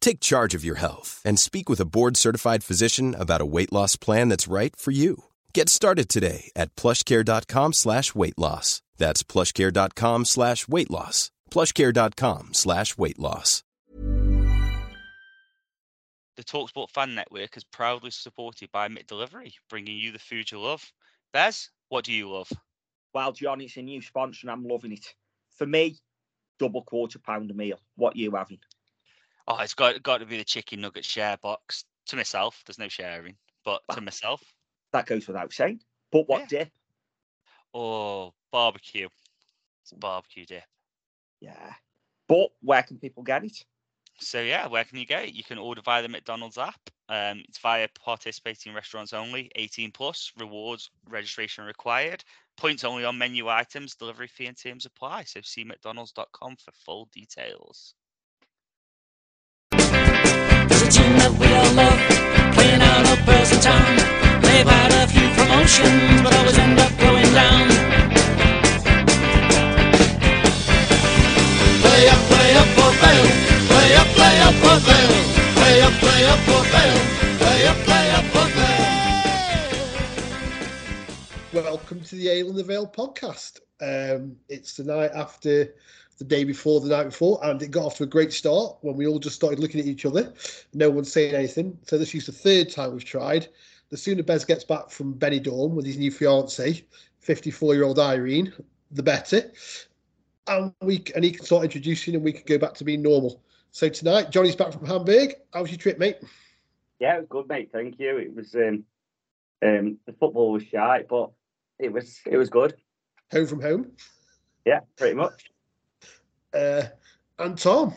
Take charge of your health and speak with a board-certified physician about a weight loss plan that's right for you. Get started today at plushcare.com slash weight loss. That's plushcare.com slash weight loss. plushcare.com slash weight loss. The Talksport Fan Network is proudly supported by McDelivery, bringing you the food you love. Bez, what do you love? Well, John, it's a new sponsor and I'm loving it. For me, double quarter pounder meal. What you having? Oh, it's got got to be the chicken nugget share box. To myself, there's no sharing, but to myself, That goes without saying. But what Yeah. dip? oh, barbecue. It's a barbecue dip. Yeah. But where can people get it? So yeah, where can you get it? You can order via the McDonald's app. Um, it's via participating restaurants only. 18 plus. Rewards registration required. Points only on menu items. Delivery fee and terms apply. So see McDonald's.com for full details. That we all love, playing in town. They've had a few promotions, but always end up going down. Play up, play up for Vale. Play up, play up for Vale. Play up, play up for Vale. Play up, play up for Vale. Welcome to the Ale and the Vale podcast. Um, it's the night after the day before the night before, and it got off to a great start when we all just started looking at each other. No one saying anything. So this is the third time we've tried. The sooner Bez gets back from Benidorm with his new fiance, 54-year-old Irene, the better. And we and he can start introducing, and we can go back to being normal. So tonight, Johnny's back from Hamburg. How was your trip, mate? Yeah, it was good, mate. Thank you. It was um, um, the football was shy, but it was it was good. Home from home. Yeah, pretty much. Uh, and Tom,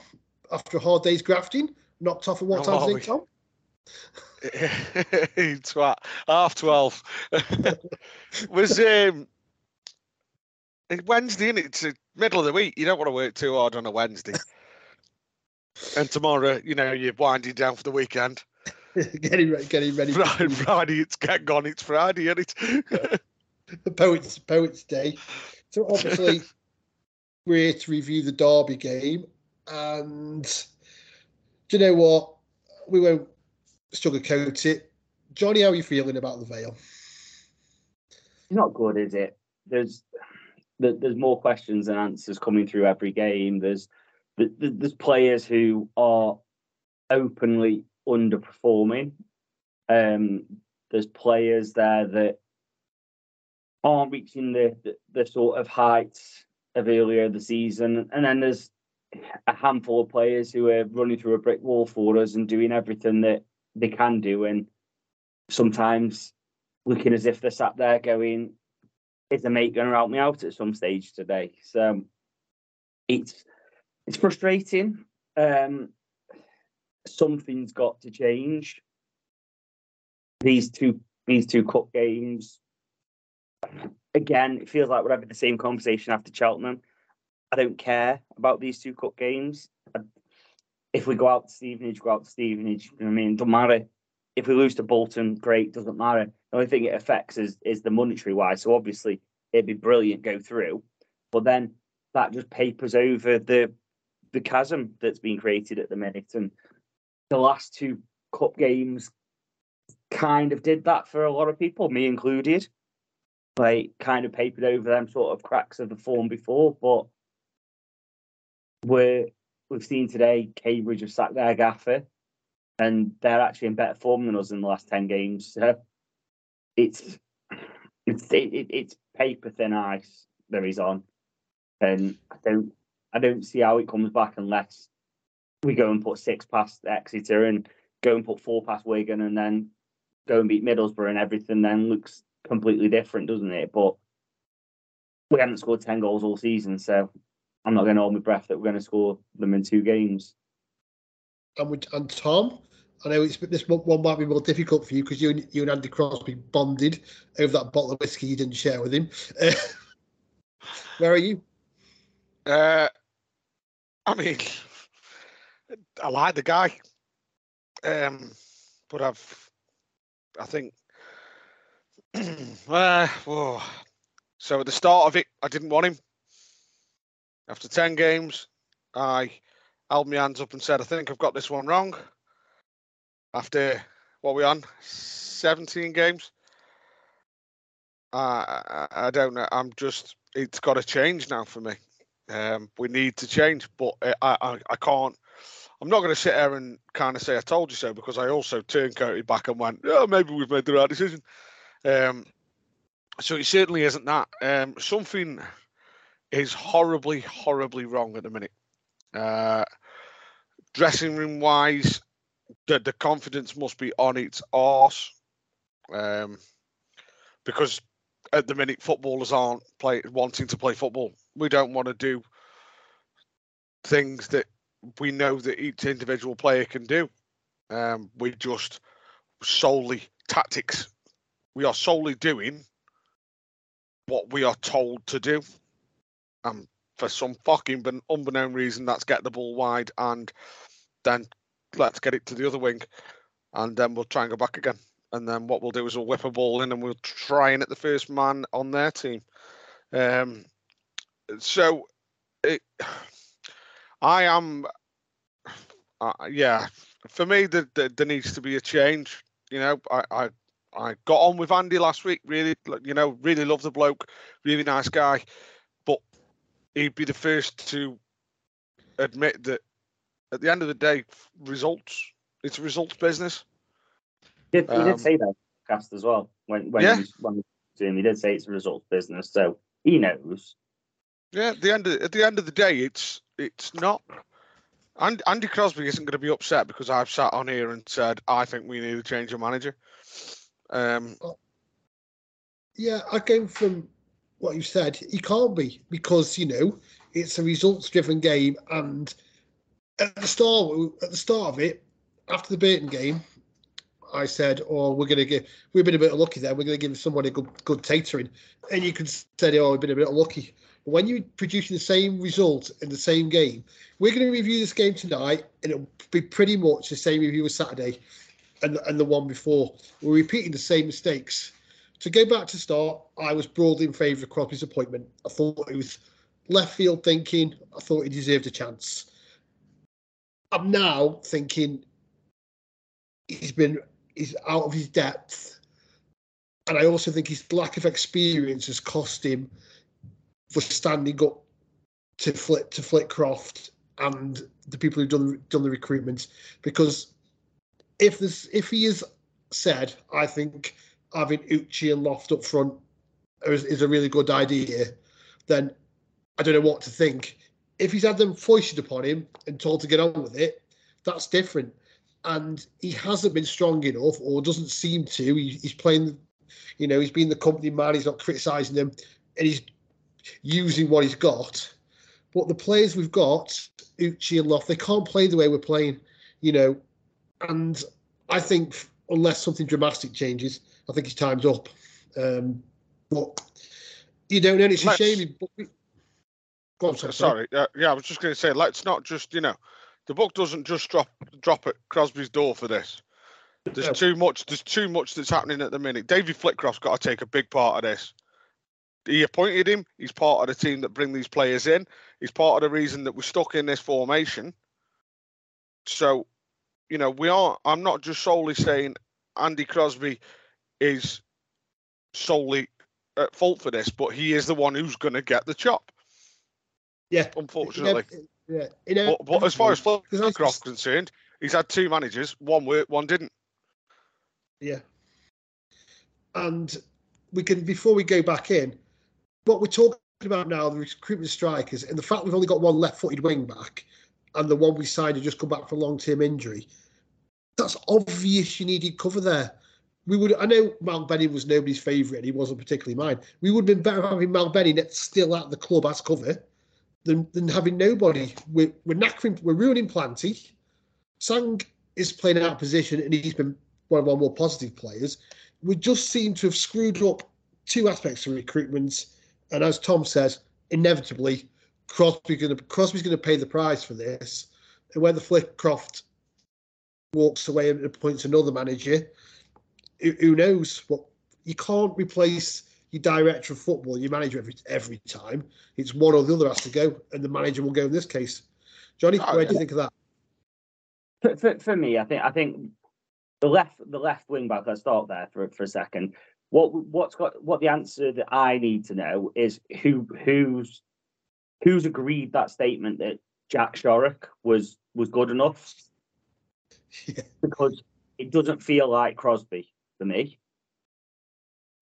after a hard day's grafting, knocked off at what time we- Tom? Twat. Half twelve. was um it's Wednesday, and it's the middle of the week. You don't want to work too hard on a Wednesday. and tomorrow, you know, you're winding down for the weekend. getting ready, getting ready. Friday, Friday it's get gone. It's Friday, and it's the poets poets day. So obviously we're here to review the Derby game, and do you know what? We won't sugarcoat it. Johnny, how are you feeling about the? It's not good, is it? There's there's more questions than answers coming through every game. There's th- th- there's players who are openly underperforming. Um, there's players there that aren't reaching the, the the sort of heights of earlier the season, and then there's a handful of players who are running through a brick wall for us and doing everything that they can do, and sometimes looking as if they're sat there going, "Is the mate going to help me out at some stage today?" So it's it's frustrating. Um, something's got to change. These two these two cup games. Again, it feels like we're having the same conversation after Cheltenham. I don't care about these two cup games. If we go out to Stevenage, go out to Stevenage. you know I mean, it doesn't matter. If we lose to Bolton, great, doesn't matter. The only thing it affects is is the monetary wise. So obviously it'd be brilliant go through, but then that just papers over the the chasm that's been created at the minute. And the last two cup games kind of did that for a lot of people, me included. Like kind of papered over them sort of cracks of the form before, but we're we've seen today Cambridge have sacked their gaffer and they're actually in better form than us in the last 10 games. So it's it's it, it- it's paper thin ice there is on. And I don't I don't see how it comes back unless we go and put six past Exeter and go and put four past Wigan and then go and beat Middlesbrough and everything then looks completely different, doesn't it? But we haven't scored ten goals all season, so I'm not going to hold my breath that we're going to score them in two games. And, we, and Tom, I know it's this one, one might be more difficult for you because you and you and Andy Crosby bonded over that bottle of whiskey you didn't share with him. Uh, where are you? Uh, I mean, I like the guy, um, but I've, I think, uh, so at the start of it, I didn't want him. After ten games, I held my hands up and said, "I think I've got this one wrong." After what we on, seventeen games. Uh, I, I don't know. I'm just. It's got to change now for me. Um, we need to change, but I, I, I can't. I'm not going to sit there and kind of say I told you so because I also turncoated back and went, oh, maybe we've made the right decision. Um, so it certainly isn't that. Um, something is horribly, horribly wrong at the minute. Uh, dressing room wise, the, the confidence must be on its arse. Um, because at the minute footballers aren't play wanting to play football. We don't want to do things that we know that each individual player can do. Um, we just solely tactics. We are solely doing what we are told to do. And for some fucking unbeknown reason, that's get the ball wide and then let's get it to the other wing, and then we'll try and go back again. And then what we'll do is we'll whip a ball in and we'll try and hit the first man on their team. Um, so it, I am, uh, yeah. For me, there needs to be a change. You know, I, I I got on with Andy last week. Really, you know, really love the bloke. Really nice guy. But he'd be the first to admit that at the end of the day, results. It's a results business. He did, he Um, did say that podcast as well when when Yeah. he, was- when to him, he did say it's a results business, so he knows. Yeah, at the end of at the end of the day, it's it's not. And Andy Crosby isn't going to be upset because I've sat on here and said I think we need to change a manager. Um, Yeah, I came from what you said. He can't be because you know it's a results-driven game, and at the start, at the start of it, after the Burton game, I said, "Oh, we're going to give. We've been a bit lucky there. We're going to give somebody good, good tatering." And you could say, "Oh, we've been a bit lucky." When you're producing the same result in the same game, we're going to review this game tonight, and it'll be pretty much the same review as Saturday, and and the one before. We're repeating the same mistakes. To go back to start, I was broadly in favour of Crosby's appointment. I thought it was left field thinking. I thought he deserved a chance. I'm now thinking he's been he's out of his depth, and I also think his lack of experience has cost him for standing up to Flick to Flitcroft and the people who've done done the recruitment. Because if this if he is said, I think having Uchi and Loft up front is, is a really good idea, then I don't know what to think. If he's had them foisted upon him and told to get on with it, that's different. And he hasn't been strong enough, or doesn't seem to. He, he's playing, you know, he's been the company man. He's not criticising them, and he's using what he's got. But the players we've got, Uchi and Loft, they can't play the way we're playing, you know. And I think unless something dramatic changes, I think his time's up. Um, but you don't know. It's a shame. But on, sorry. sorry, uh, yeah, I was just going to say, let's not just you know, the book doesn't just drop drop at Crosby's door for this. There's No. too much. There's too much that's happening at the minute. David Flitcroft's got to take a big part of this. He appointed him. He's part of the team that bring these players in. He's part of the reason that we're stuck in this formation. So, you know, we are. I'm not just solely saying Andy Crosby is solely at fault for this, but he is the one who's going to get the chop. Yeah, Unfortunately. In ev- yeah. In But, but as far as Flitcroft's concerned, he's had two managers. One worked, one didn't. Yeah. And we can before we go back in, what we're talking about now, the recruitment of strikers, and the fact we've only got one left-footed wing back, and the one we signed had just come back from long-term injury. That's obvious. You needed cover there. We would. I know Mal Benning was nobody's favourite, and he wasn't particularly mine. We would have been better having Mal Benning still at the club as cover than than having nobody. We're we're knackering. We're ruining Planty. Sang is playing out of position and he's been one of our more positive players. We just seem to have screwed up two aspects of recruitment. And as Tom says, inevitably, Crosby's going to Crosby's going to pay the price for this. And whether Flitcroft walks away and appoints another manager, who, who knows? What you can't replace your director of football, your manager every every time. It's one or the other has to go, and the manager will go in this case. Johnny, Oh, where do you think of that? for, for, for me, I think I think the left the left wing back. Let's start there for for a second. What what's got what the answer that I need to know is who who's who's agreed that statement that Jack Shorrock was was good enough Yeah. because it doesn't feel like Crosby for me.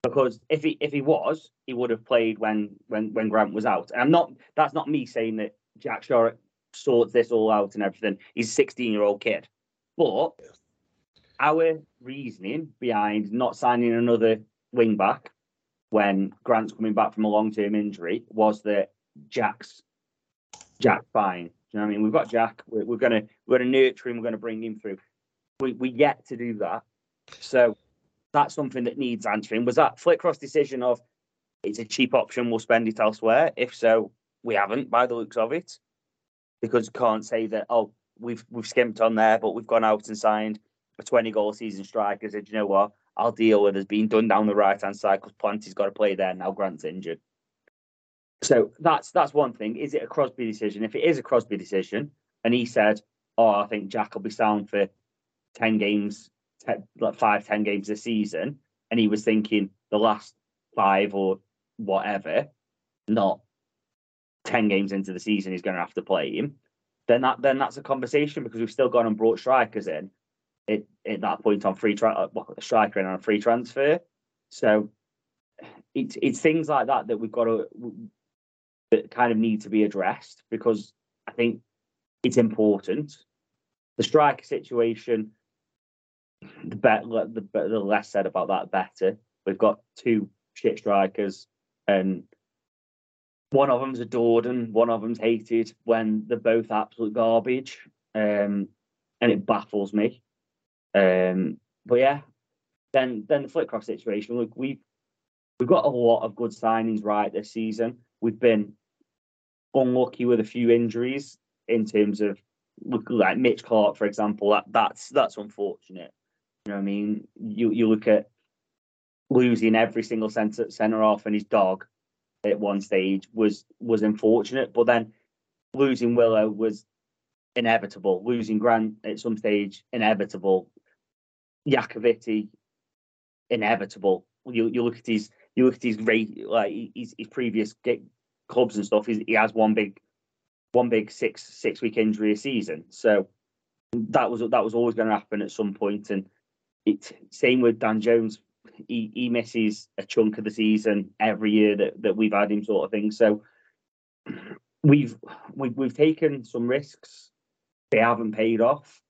Because if he if he was, he would have played when when when Grant was out. And I'm not. That's not me saying that Jack Shorrock sorts this all out and everything. He's a 16 year old kid, but our reasoning behind not signing another wing back when Grant's coming back from a long term injury was that Jack's Jack fine. You know what I mean? We've got Jack. We're, we're gonna we're gonna nurture him. We're gonna bring him through. We we yet to do that. So that's something that needs answering. Was that Flitcroft's decision of it's a cheap option, we'll spend it elsewhere? If so, we haven't by the looks of it. Because you can't say that, oh, we've we've skimped on there, but we've gone out and signed a 20 goal season striker. Said, you know what? I'll deal with has been done down the right hand side because Planty's got to play there now. Grant's injured. So that's that's one thing. Is it a Crosby decision? If it is a Crosby decision, and he said, "Oh, I think Jack will be sound for ten games, ten, like five, ten games a season," and he was thinking the last five or whatever, not ten games into the season, he's going to have to play him. Then that then that's a conversation because we've still gone and brought strikers in. It at that point on free tra- well, striker in on a free transfer. So it's it's things like that that we've got to that kind of need to be addressed because I think it's important. The striker situation, the the, the less said about that, better. We've got two shit strikers, and one of them's adored and one of them's hated when they're both absolute garbage. Um, and it baffles me. Um, but yeah, then then the Flitcroft situation. Look, we've we've got a lot of good signings right this season. We've been unlucky with a few injuries in terms of like Mitch Clark, for example. That that's that's unfortunate. You know what I mean? You you look at losing every single centre centre off and his dog at one stage was was unfortunate, but then losing Willow was inevitable. Losing Grant at some stage inevitable. Yakoviti inevitable. You you look at his you look at his rate like his, his previous clubs and stuff. He has one big one big six six week injury a season. So that was that was always going to happen at some point. And it same with Dan Jones. He he misses a chunk of the season every year that, that we've had him sort of thing. So we've we've we've taken some risks. They haven't paid off.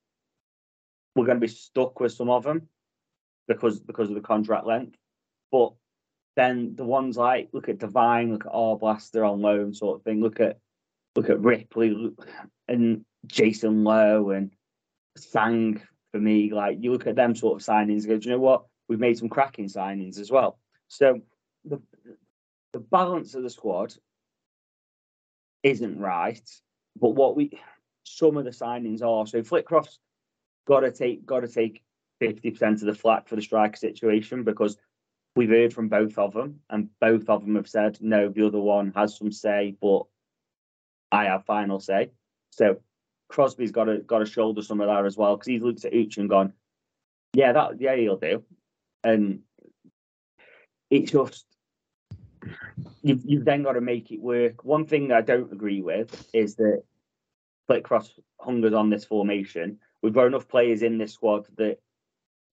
We're going to be stuck with some of them because because of the contract length. But then the ones like look at Devine, look at Arblaster on loan sort of thing. Look at look at Ripley and Jason Lowe and Sang for me. Like you look at them sort of signings, go, do you know what? We've made some cracking signings as well. So the the balance of the squad isn't right. But what we some of the signings are so Flitcroft's got to take got to take fifty percent of the flack for the striker situation because we've heard from both of them, and both of them have said no. The other one has some say, but I have final say. So Crosby's got to got to shoulder some of that as well because he's looked at Uch and gone, yeah, that yeah he'll do, and it's just you've you've then got to make it work. One thing I don't agree with is that Flitcroft hungers on this formation. We've got enough players in this squad that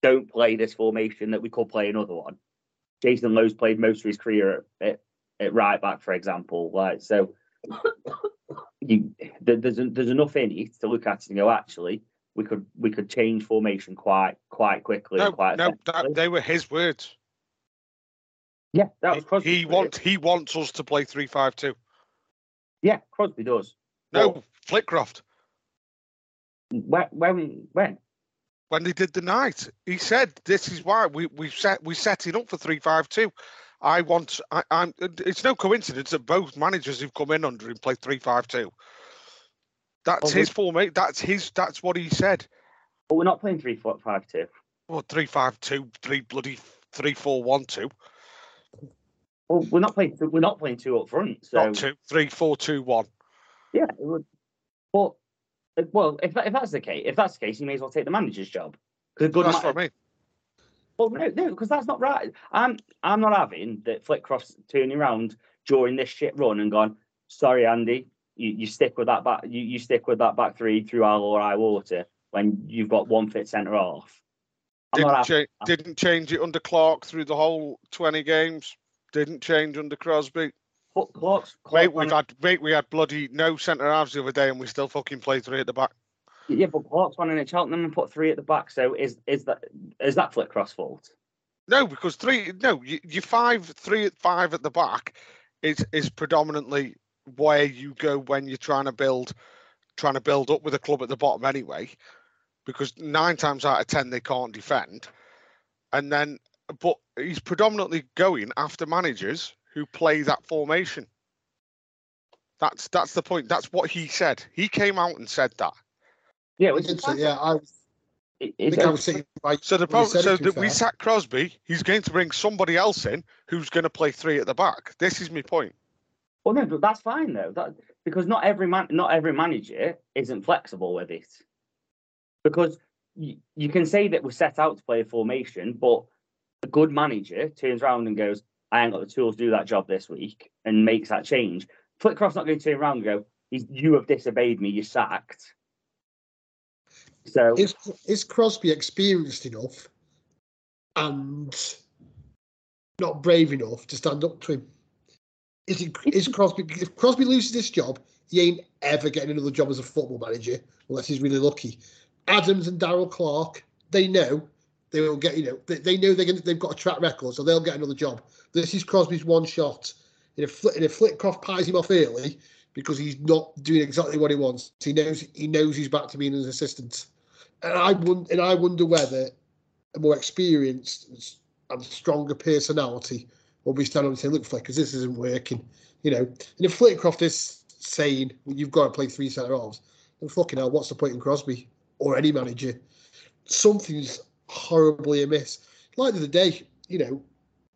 don't play this formation that we could play another one. Jason Lowe's played most of his career at, at right back, for example. Like so, you there's there's enough in it to look at and go. Actually, we could we could change formation quite quite quickly. No, quite no, that, they were his words. yeah, that was He, Crosby's he wants he wants us to play three five two. Yeah, Crosby does. No, Flitcroft. When when when when they did the night. He said, "This is why we we set we set it up for three five two. I want. I, I'm. It's no coincidence that both managers who've come in under him play three five two. That's Well, his we- formation. Eh? That's his. That's what he said. But we're not playing three four five two. Well, three five two, three bloody three four one two, Well, we're not playing. We're not playing two up front. So not two, three four two one. yeah. But Uh, well, if that, if that's the case, if that's the case, you may as well take the manager's job. Because good. That's ma- what I mean. Well, no, no, because that's not right. I'm I'm not having that Flitcroft's turning around during this shit run and gone. Sorry, Andy, you, you stick with that back. You, you stick with that back three through our or high water when you've got one fit centre off. Didn't, cha- didn't change it under Clarke through the whole twenty games. Didn't change under Crosby. Clarke's, Clarke's Mate, we've had mate, we had bloody no centre halves the other day, and we still fucking play three at the back. Yeah, but Clarke's won in at Cheltenham and put three at the back. So is is that is that Flitcroft's fault? No, because three. No, you, you five, three at five at the back is is predominantly where you go when you're trying to build, trying to build up with a club at the bottom anyway, because nine times out of ten they can't defend, and then but he's predominantly going after managers who play that formation. That's that's the point. That's what he said. He came out and said that. Yeah, I which did say, yeah, I, was- It- I think I was sitting right. So the problem, he said it, so that we fair. sat Crosby. He's going to bring somebody else in who's going to play three at the back. This is my point. Well, no, but that's fine though. That because not every man, not every manager isn't flexible with it. Because you, you can say that we're set out to play a formation, but a good manager turns around and goes, "I ain't got the tools to do that job this week," and makes that change. Flitcroft's not going to turn around and go, "You have disobeyed me. You're sacked." So is is Crosby experienced enough and not brave enough to stand up to him? Is he, is Crosby if Crosby loses this job, he ain't ever getting another job as a football manager unless he's really lucky. Adams and Darrell Clarke, they know they will get you know they, they know they're gonna, they've got a track record, so they'll get another job. This is Crosby's one shot. And if if Flitcroft pies him off early because he's not doing exactly what he wants, he knows he knows he's back to being an assistant. And I wonder, and I wonder whether a more experienced and stronger personality will be standing up and saying, "Look, Flickers, this isn't working." You know, and if Flitcroft is saying well, you've got to play three centre halves, then fucking hell, what's the point in Crosby or any manager? Something's horribly amiss. Like the other day, you know,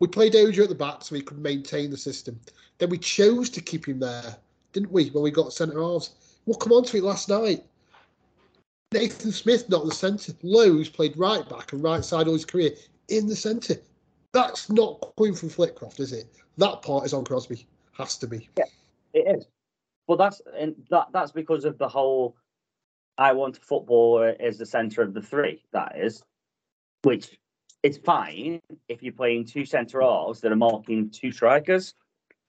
we played Ojo at the back so he could maintain the system. Then we chose to keep him there, didn't we? When we got centre halves, we'll come on to it last night. Nathan Smith not the centre. Lowe's played right back and right side all his career in the centre. That's not coming from Flitcroft, is it? That part is on Crosby. Has to be. Yeah, it is, but that's and that that's because of the whole. I want a footballer as the centre of the three. That is, which is fine if you're playing two centre halves that are marking two strikers.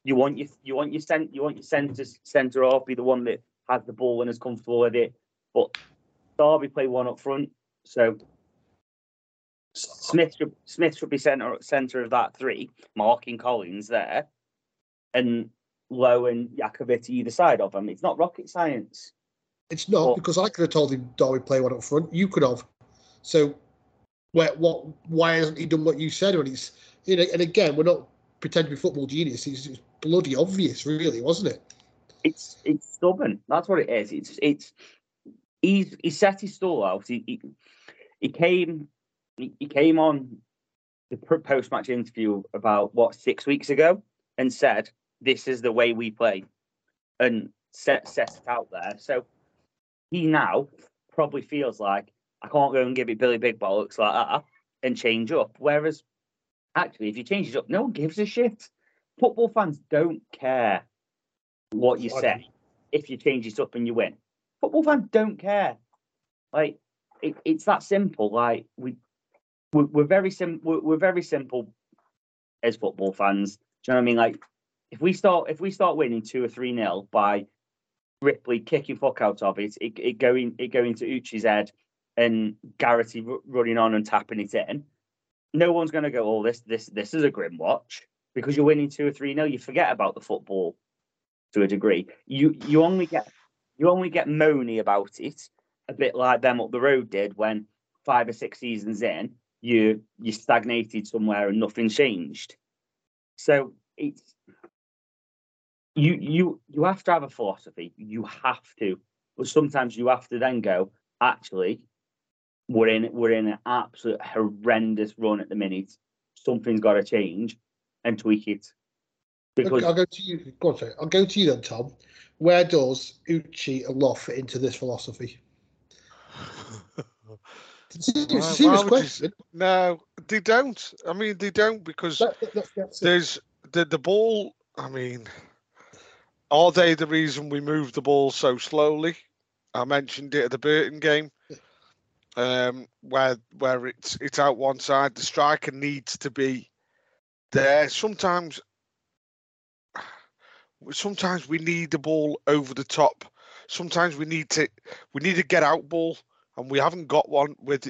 You want your you want your cent you want your centre centre half be the one that has the ball and is comfortable with it. But Derby play one up front, so Smith should Smith should be centre centre of that three, marking Collins there, and Lowe and Jakovic either side of him. It's not rocket science. It's not Well- because I could have told him Derby play one up front. You could have. So, where what? Why hasn't he done what you said? When he's you know, and again, we're not pretending to be football genius. It's, it's bloody obvious, really, wasn't it? It's it's stubborn. That's what it is. It's it's he's he set his stall out. He he, he came he, he came on the post match interview about what six weeks ago and said this is the way we play and set set it out there. So he now probably feels like I can't go and give it Billy Big Bollocks like that and change up. Whereas actually, if you change it up, no one gives a shit. Football fans don't care what you say if you change it up and you win. Football fans don't care. Like it, it's that simple. Like we we're, we're very sim we're, we're very simple as football fans. Do you know what I mean? Like if we start if we start winning two or three nil by Ripley kicking fuck out of it, it, it going it going to Uchi's head and Garrity ru- running on and tapping it in. No one's going to go, oh, this this this is a grim watch because you're winning two or three nil. You forget about the football to a degree. You you only get you only get moany about it a bit like them up the road did when five or six seasons in, you you stagnated somewhere and nothing changed. So it's you you you have to have a philosophy. You have to, but sometimes you have to then go. Actually, we're in we're in an absolute horrendous run at the minute. Something's got to change and tweak it. Because I'll go to you. Go on, sorry. I'll go to you then, Tom. Where does Uchi and Loft fit into this philosophy? It's a serious why would you. No, they don't. I mean, they don't because Let- let- let's get to- there's the the ball. I mean, are they the reason we move the ball so slowly? I mentioned it at the Burton game, um, where where it's it's out one side. The striker needs to be there. Sometimes, sometimes we need the ball over the top. Sometimes we need to we need to get out ball, and we haven't got one with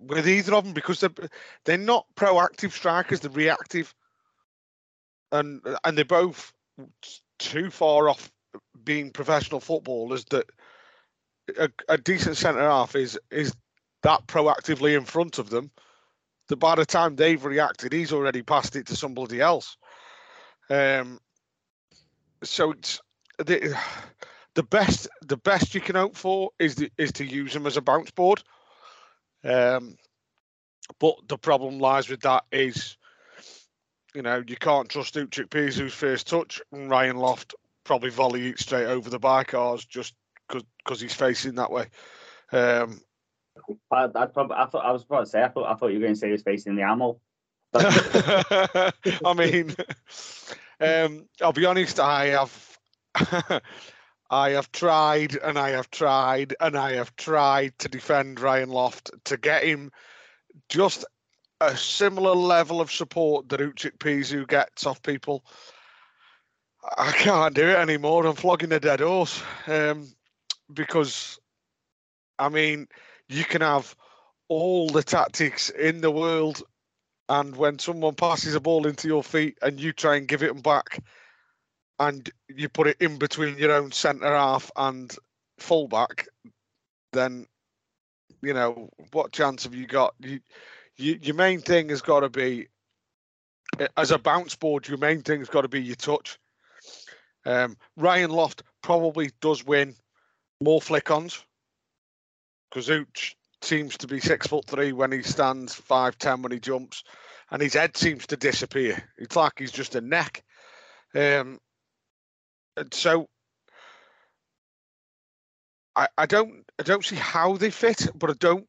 with either of them because they're they're not proactive strikers. They're reactive, and and they're both too far off being professional footballers that a, a decent centre half is is that proactively in front of them that by the time they've reacted, he's already passed it to somebody else. Um, so it's the the best the best you can hope for is the, is to use him as a bounce board. Um, but the problem lies with that is, you know, you can't trust Uche Ikpeazu's first touch and Ryan Loft probably volley it straight over the bycars just because he's facing that way. Um, I, I, probably, I thought I was about to say I thought I thought you were going to say he was facing the Hamil. I mean, um, I'll be honest. I have, I have tried and I have tried and I have tried to defend Ryan Loft to get him just a similar level of support that Uche Ikpeazu gets off people. I can't do it anymore. I'm flogging a dead horse um, because, I mean, you can have all the tactics in the world and when someone passes a ball into your feet and you try and give it back and you put it in between your own centre half and fullback, then you know what chance have you got? You, you your main thing has got to be as a bounce board. Your main thing's got to be your touch. Um, Ryan Loft probably does win more flick-ons because Ooch seems to be six foot three when he stands, five ten when he jumps, and his head seems to disappear. It's like he's just a neck. Um, and so I, I don't I don't see how they fit, but I don't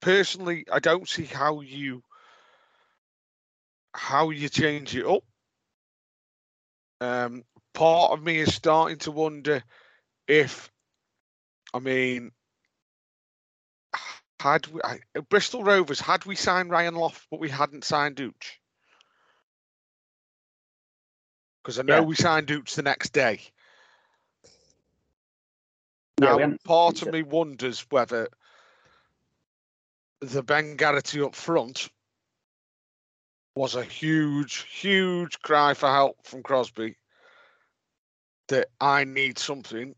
personally I don't see how you how you change it up. Um, part of me is starting to wonder if I mean had we I, Bristol Rovers had we signed Ryan Loft but we hadn't signed Dooch because I know Yeah. we signed Dooch the next day. Now, part of me wonders whether the Ben Garrity up front was a huge, huge cry for help from Crosby that I need something.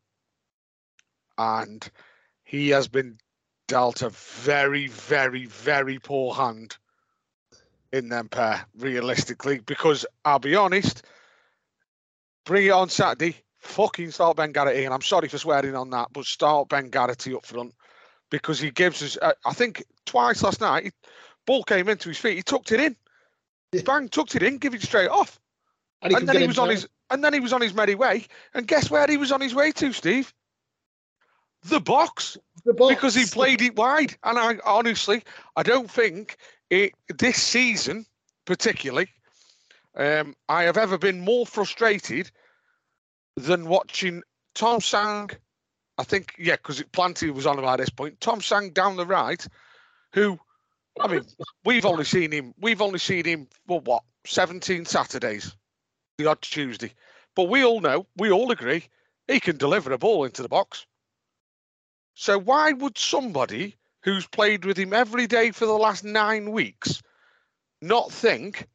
And he has been dealt a very, very, very poor hand in them pair, realistically. Because I'll be honest, bring it on Saturday, fucking start Ben Garrity. And I'm sorry for swearing on that, but start Ben Garrity up front because he gives us, uh, I think twice last night, he, ball came into his feet, he tucked it in. Yeah. Bang, tucked it in, give it straight off. And, And then he was on his and then he was on his merry way. And guess where he was on his way to, Steve? The box the box. because he played it wide. And I honestly, I don't think it this season, particularly, um, I have ever been more frustrated than watching Tom Sang. I think, yeah, because Planty was on about this point. Tom Sang down the right, who, I mean, we've only seen him. We've only seen him for what seventeen Saturdays, the odd Tuesday. But we all know, we all agree, he can deliver a ball into the box. So why would somebody who's played with him every day for the last nine weeks not think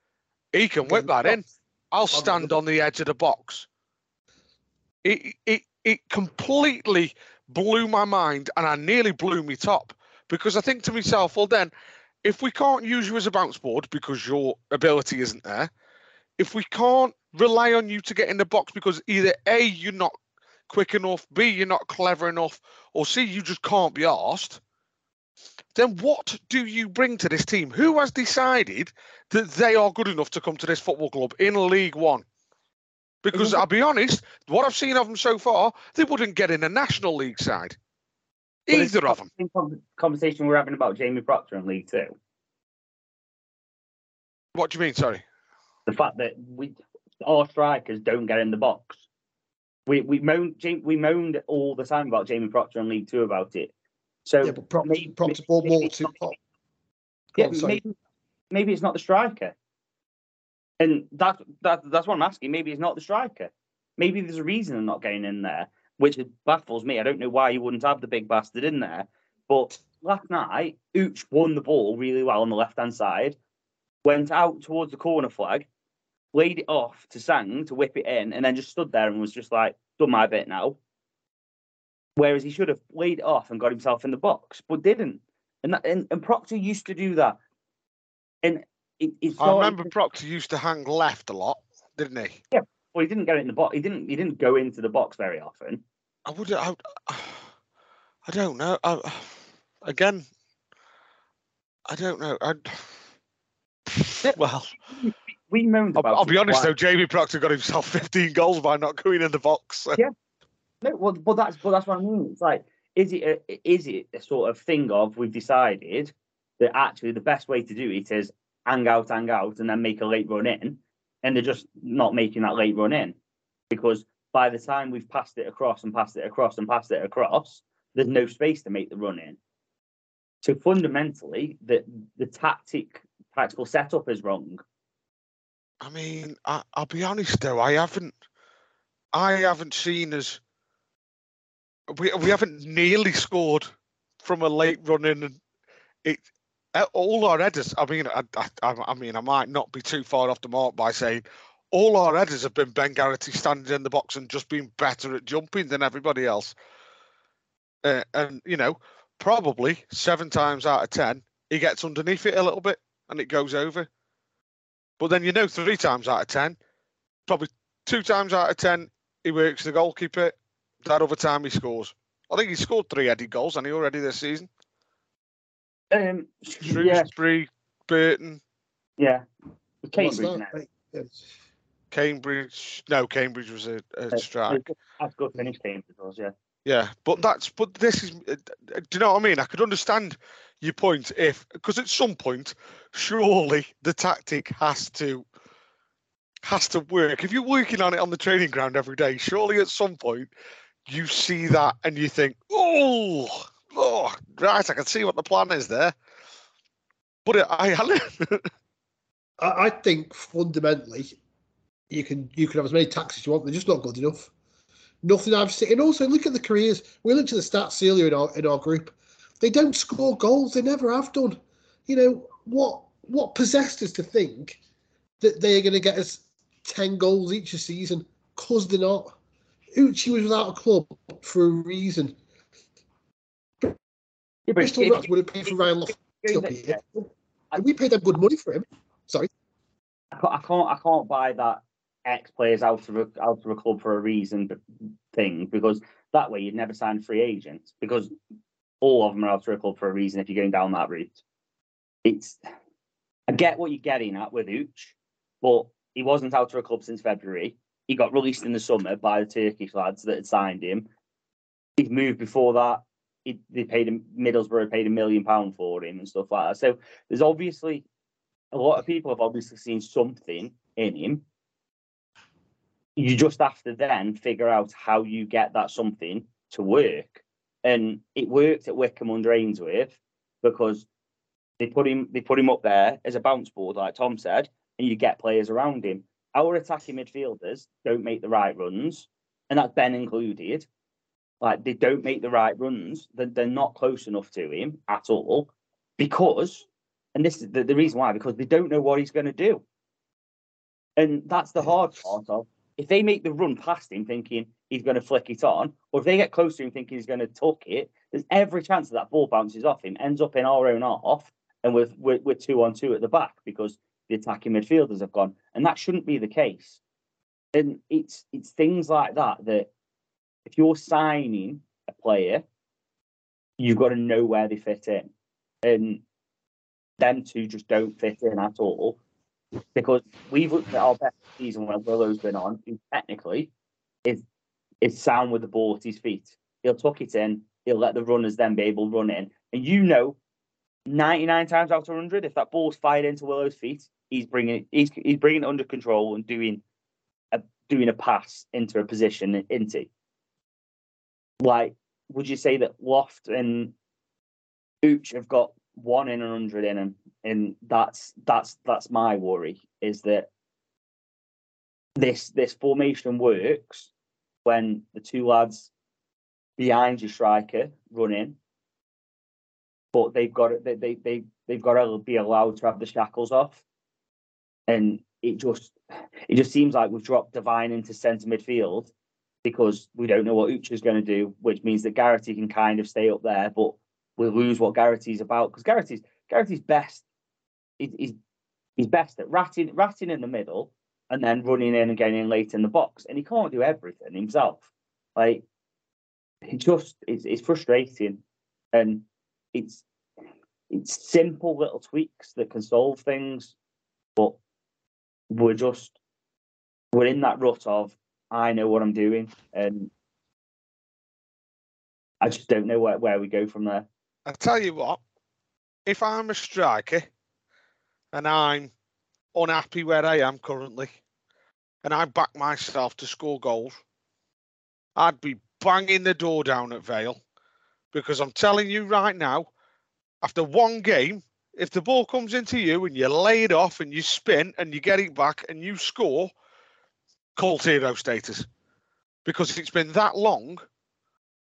he can whip that in? I'll stand on the edge of the box. It it it completely blew my mind, and I nearly blew me top because I think to myself, well, then, if we can't use you as a bounce board because your ability isn't there, if we can't rely on you to get in the box because either A, you're not quick enough, B, you're not clever enough, or C, you just can't be asked, then what do you bring to this team? Who has decided that they are good enough to come to this football club in League One? Because I'll be honest, what I've seen of them so far, they wouldn't get in a National League side. Either of the them. Conversation we're having about Jamie Proctor in League Two. What do you mean? Sorry. The fact that we our strikers don't get in the box. We we moaned we moaned all the time about Jamie Proctor in League Two about it. So Yeah, but Proctor, maybe- Proctor maybe more it's to. not- Oh, yeah, maybe maybe it's not the striker. And that, that that's what I'm asking. Maybe it's not the striker. Maybe there's a reason they're not getting in there, which baffles me. I don't know why you wouldn't have the big bastard in there. But last night, Ooch won the ball really well on the left hand side, went out towards the corner flag, laid it off to Sang to whip it in, and then just stood there and was just like, done my bit now. Whereas he should have laid it off and got himself in the box, but didn't. And that, and, and Proctor used to do that. And it, it's I remember Proctor used to hang left a lot, didn't he? Yeah. Well, he didn't get it in the box. He didn't. He didn't go into the box very often. I would. I, I don't know. I, again, I don't know. I, well, We moaned I'll. I'll be honest quite- though. Jamie Proctor got himself 15 goals by not going in the box. Yeah. No, well, but that's but that's what I mean. It's like, is it a, is it a sort of thing of we've decided that actually the best way to do it is hang out, hang out, and then make a late run in, and they're just not making that late run in because by the time we've passed it across and passed it across and passed it across, there's no space to make the run in. So fundamentally, the the tactic tactical setup is wrong. I mean, I, I'll be honest though. I haven't. I haven't seen us. We we haven't nearly scored from a late run in, it. All our headers. I mean, I, I, I I mean, I might not be too far off the mark by saying all our headers have been Ben Garrity standing in the box and just being better at jumping than everybody else. Uh, and you know, probably seven times out of ten, he gets underneath it a little bit and it goes over. But then you know, three times out of ten, probably two times out of ten, he works the goalkeeper. That other time he scores. I think he scored three headed goals, and he already this season. Um, yeah, Shrewsbury, Burton, yeah. Cambridge now. Cambridge. No, Cambridge was a, a Uh, strike. That's good finish Cambridge was, yeah. Yeah, but that's but this is. uh, Do you know what I mean? I could understand your point if because at some point, surely the tactic has to has to work. If you're working on it on the training ground every day, surely at some point you see that and you think, oh, oh, right, I can see what the plan is there. But it, I, I, think fundamentally, you can you can have as many tactics as you want. They're just not good enough. Nothing I've seen. And also look at the careers. We looked at the stats earlier in our in our group. They don't score goals. They never have done. You know what? What possessed us to think that they are going to get us ten goals each a season? Cause they're not. Uchi was without a club for a reason. Yeah, but Bristol Rats would have paid for Ryan Loft if- up here. And we paid them good money for him. Sorry. I can't, I can't, buy that ex players out of a, out of a club for a reason thing because that way you'd never sign free agents because all of them are out of a club for a reason if you're going down that route. It's I get what you're getting at with Ooch, but he wasn't out of a club since February. He got released in the summer by the Turkish lads that had signed him. He's moved before that. He, they paid him Middlesbrough paid a million pound for him and stuff like that. So there's obviously a lot of people have obviously seen something in him. You just have to then figure out how you get that something to work. And it worked at Wycombe under Ainsworth because they put him they put him up there as a bounce board, like Tom said, and you get players around him. Our attacking midfielders don't make the right runs, and that's Ben included. Like they don't make the right runs. They're, they're not close enough to him at all because and this is the, the reason why, because they don't know what he's going to do. And that's the hard part of if they make the run past him thinking he's going to flick it on, or if they get close to him thinking he's going to tuck it, there's every chance that that ball bounces off him, ends up in our own half, and we're, we're, we're two on two at the back because the attacking midfielders have gone. And that shouldn't be the case. And it's it's things like that that if you're signing a player, you've got to know where they fit in. And them two just don't fit in at all. Because we've looked at our best season when Willow's been on, who technically is is sound with the ball at his feet. He'll tuck it in, he'll let the runners then be able to run in. And you know, 99 times out of 100, if that ball's fired into Willow's feet, he's bringing he's he's bringing it under control and doing a doing a pass into a position into. Like, would you say that Loft and Ooch have got one in a hundred in them, and that's that's that's my worry is that this this formation works when the two lads behind your striker run in, but they've got it. They they they they've got to be allowed to have the shackles off, and it just it just seems like we've dropped Devine into centre midfield because we don't know what Uche's going to do, which means that Garrity can kind of stay up there, but we'll lose what Garrity's about because Garrity's Garrity's best. He's he's best at ratting ratting in the middle and then running in and getting in late in the box, and he can't do everything himself. Like it just it's it's frustrating, and it's it's simple little tweaks that can solve things, but we're just we're in that rut of I know what I'm doing, and I just don't know where, where we go from there. I tell you what, if I'm a striker and I'm unhappy where I am currently, and I back myself to score goals, I'd be banging the door down at Vale because I'm telling you right now, after one game, if the ball comes into you and you lay it off and you spin and you get it back and you score, cult hero status. Because it's been that long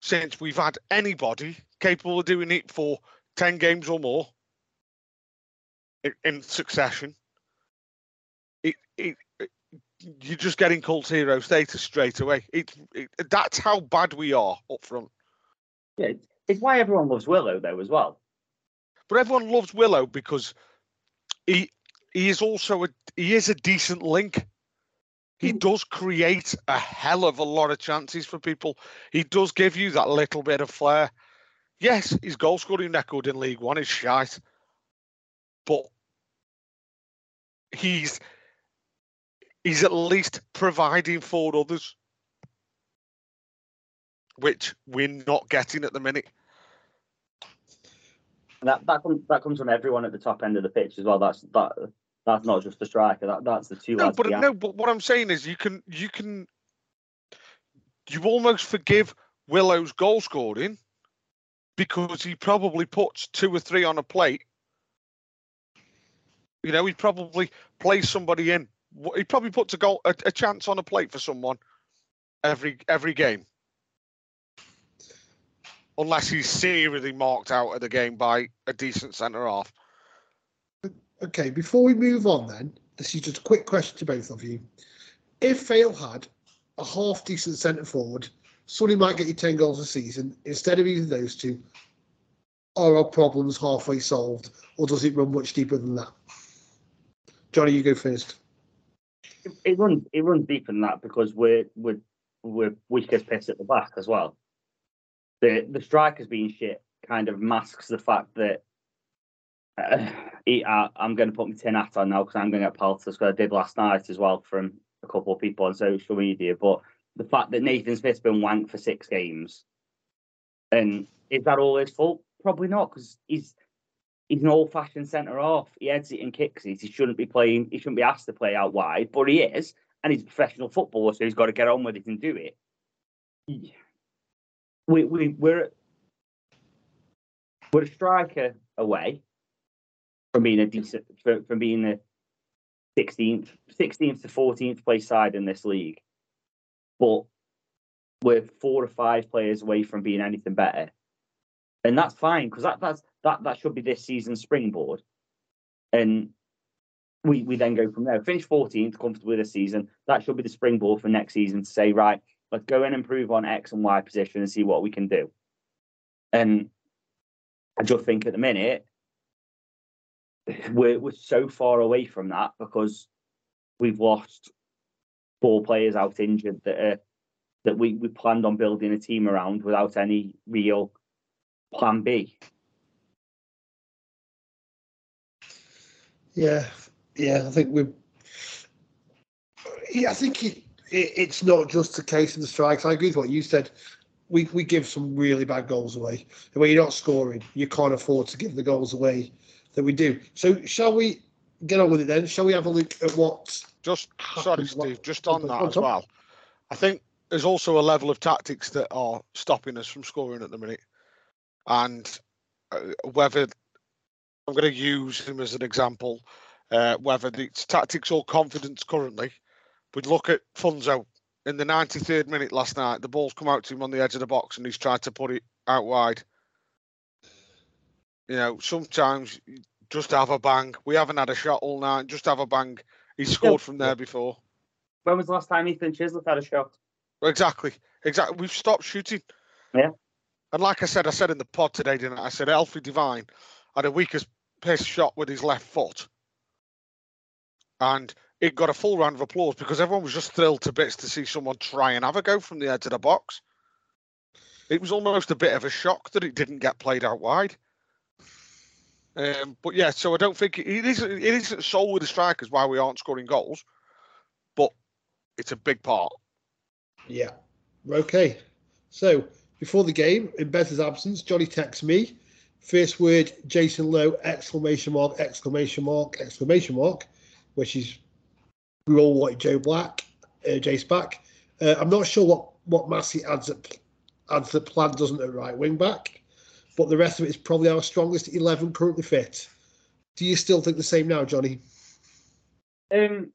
since we've had anybody capable of doing it for 10 games or more in, in succession. It, it, it, you're just getting cult hero status straight away. It, it, that's how bad we are up front. Yeah, it's, it's why everyone loves Willow though as well. But everyone loves Willow because he he is also a he is a decent link. He mm. does create a hell of a lot of chances for people. He does give you that little bit of flair. Yes, his goal scoring record in League One is shite, but he's he's at least providing for others, which we're not getting at the minute. And that that comes that comes from everyone at the top end of the pitch as well. That's that that's not just the striker. That that's the two No, but behind. no, but what I'm saying is you can you can you almost forgive Willow's goal scoring because he probably puts two or three on a plate. You know, he probably plays somebody in. He probably puts a goal a, a chance on a plate for someone every every game. Unless he's seriously marked out of the game by a decent centre half. Okay, before we move on, then, this is just a quick question to both of you. If Vale had a half decent centre forward, Sonny might get you 10 goals a season. Instead of either those two, are our problems halfway solved, or does it run much deeper than that? Johnny, you go first. It runs it runs deeper than that because we're we're we're weak as piss at the back as well. The the strikers being shit kind of masks the fact that uh, he, I, I'm going to put my tin hat on now because I'm going to get pelted as I did last night as well from a couple of people on social media. But the fact that Nathan Smith's been wanked for six games, and is that all his fault? Probably not because he's he's an old-fashioned centre off. He heads it and kicks it. He shouldn't be playing. He shouldn't be asked to play out wide, but he is, and he's a professional footballer, so he's got to get on with it and do it. We we we're we're a striker away from being a decent from, from being a 16th 16th to 14th place side in this league, but we're four or five players away from being anything better, and that's fine because that that's that that should be this season's springboard, and we we then go from there. Finish 14th comfortably this season. That should be the springboard for next season to say right, Let's go and improve on X and Y position and see what we can do. And I just think at the minute we're we're so far away from that because we've lost four players out injured that are that we, we planned on building a team around without any real plan B. Yeah, yeah, I think we. Yeah, I think it, it, it's not just the case of the strikes. I agree with what you said. We we give some really bad goals away. And when you're not scoring, you can't afford to give the goals away that we do. So shall we get on with it then? Shall we have a look at what? Just sorry, happens- Steve. Just on on that as well. I think there's also a level of tactics that are stopping us from scoring at the minute, and uh, whether I'm going to use him as an example, uh, whether it's tactics or confidence currently. We'd look at Funso in the 93rd minute last night. The ball's come out to him on the edge of the box, and he's tried to put it out wide. You know, sometimes you just have a bang. We haven't had a shot all night. Just have a bang. He scored from there before. When was the last time Ethan Chislett had a shot? Exactly. Exactly. We've stopped shooting. Yeah. And like I said, I said in the pod today, didn't I? I said Alfie Devine had a weakest pace shot with his left foot. And it got a full round of applause because everyone was just thrilled to bits to see someone try and have a go from the edge of the box. It was almost a bit of a shock that it didn't get played out wide. Um, but yeah, so I don't think it isn't, it isn't solely the strikers why we aren't scoring goals, but it's a big part. Yeah. Okay. So before the game, in Bez's absence, Johnny texts me. First word, Jason Lowe, exclamation mark, exclamation mark, exclamation mark, which is we all wanted Joe Black, uh, Jace back. Uh, I'm not sure what what Massey adds at adds that plan doesn't at right wing back, but the rest of it is probably our strongest eleven currently fit. Do you still think the same now, Johnny? Um,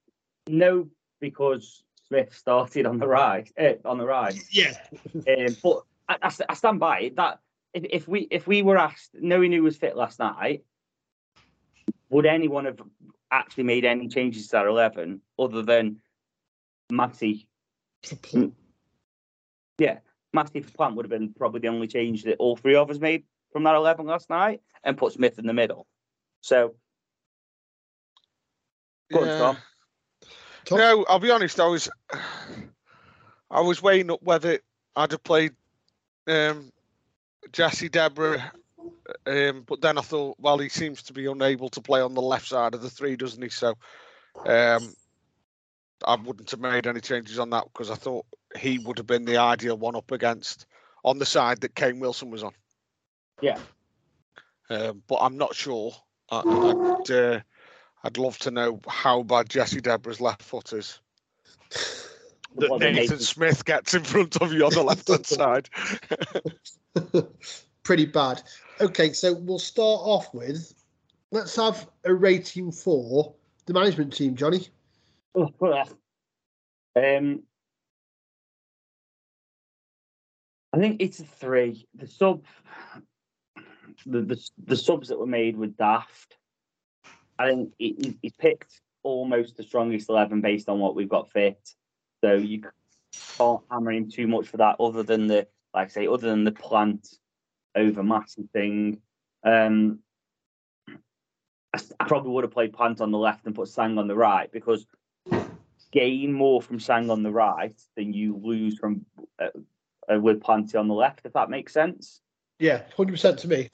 no, because Smith started on the right. Uh, on the right. Yeah. Um, but I, I, stand by it that if, if we if we were asked, knowing who was fit last night, would anyone have actually made any changes to that eleven other than Matty? Mm. Yeah, Matty for Plant would have been probably the only change that all three of us made from that eleven last night, and put Smith in the middle. So, go on, Yeah. Tom. Tom? No, I'll be honest. I was, I was weighing up whether I'd have played um, Jesse Debrah, um, but then I thought, well, he seems to be unable to play on the left side of the three, doesn't he? So, um, I wouldn't have made any changes on that because I thought he would have been the ideal one up against on the side that Kane Wilson was on. Yeah. Um, but I'm not sure. I, I'd, uh, I'd love to know how bad Jesse Debrah's left foot is. That Nathan Nathan- Smith gets in front of you on the left hand side. Pretty bad. Okay, so we'll start off with let's have a rating for the management team, Johnny. Um, I think it's a three. The sub, the the, the subs that were made were daft. I think he, he- he picked almost the strongest eleven based on what we've got fit. So you can't hammer him too much for that, other than the like I say, other than the plant over thing. Um, I, I probably would have played plant on the left and put Sang on the right because gain more from Sang on the right than you lose from uh, uh, with Planty on the left, if that makes sense. Yeah, hundred percent to me.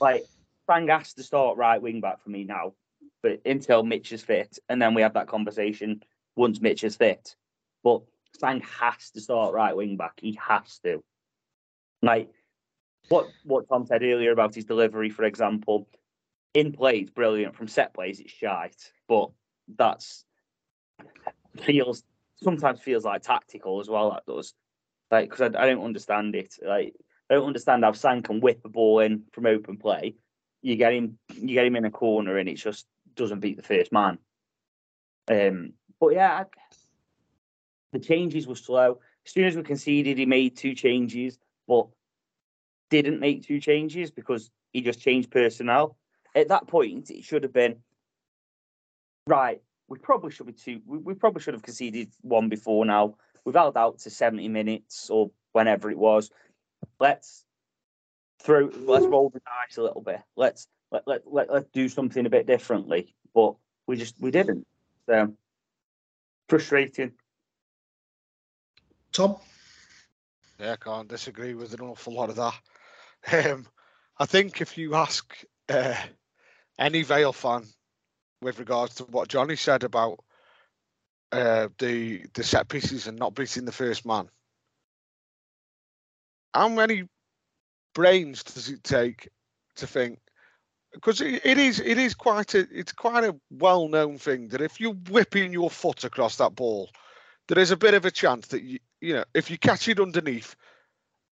Like Sang has to start right wing back for me now, but until Mitch is fit, and then we have that conversation once Mitch is fit. But Sang has to start right wing back. He has to. Like what what Tom said earlier about his delivery, for example, in play it's brilliant. From set plays, it's shite, but that's feels sometimes feels like tactical as well. That does, like because I, I don't understand it. Like I don't understand how Sang can whip a ball in from open play. You get him, you get him in a corner, and it just doesn't beat the first man. Um, but yeah, the changes were slow. As soon as we conceded, he made two changes, but didn't make two changes because he just changed personnel. At that point, it should have been right. We probably should be two. We, we probably should have conceded one before now. we've held out to 70 minutes or whenever it was. Let's throw, let's roll the dice a little bit. Let's let let let let's do something a bit differently. But we just we didn't. So frustrating. Tom, Yeah, I can't disagree with an awful lot of that. Um, I think if you ask uh, any Vale fan with regards to what Johnny said about uh, the the set pieces and not beating the first man, how many brains does it take to think? Because it, it is it is quite a it's quite a well known thing that if you're whipping your foot across that ball, there is a bit of a chance that you you know if you catch it underneath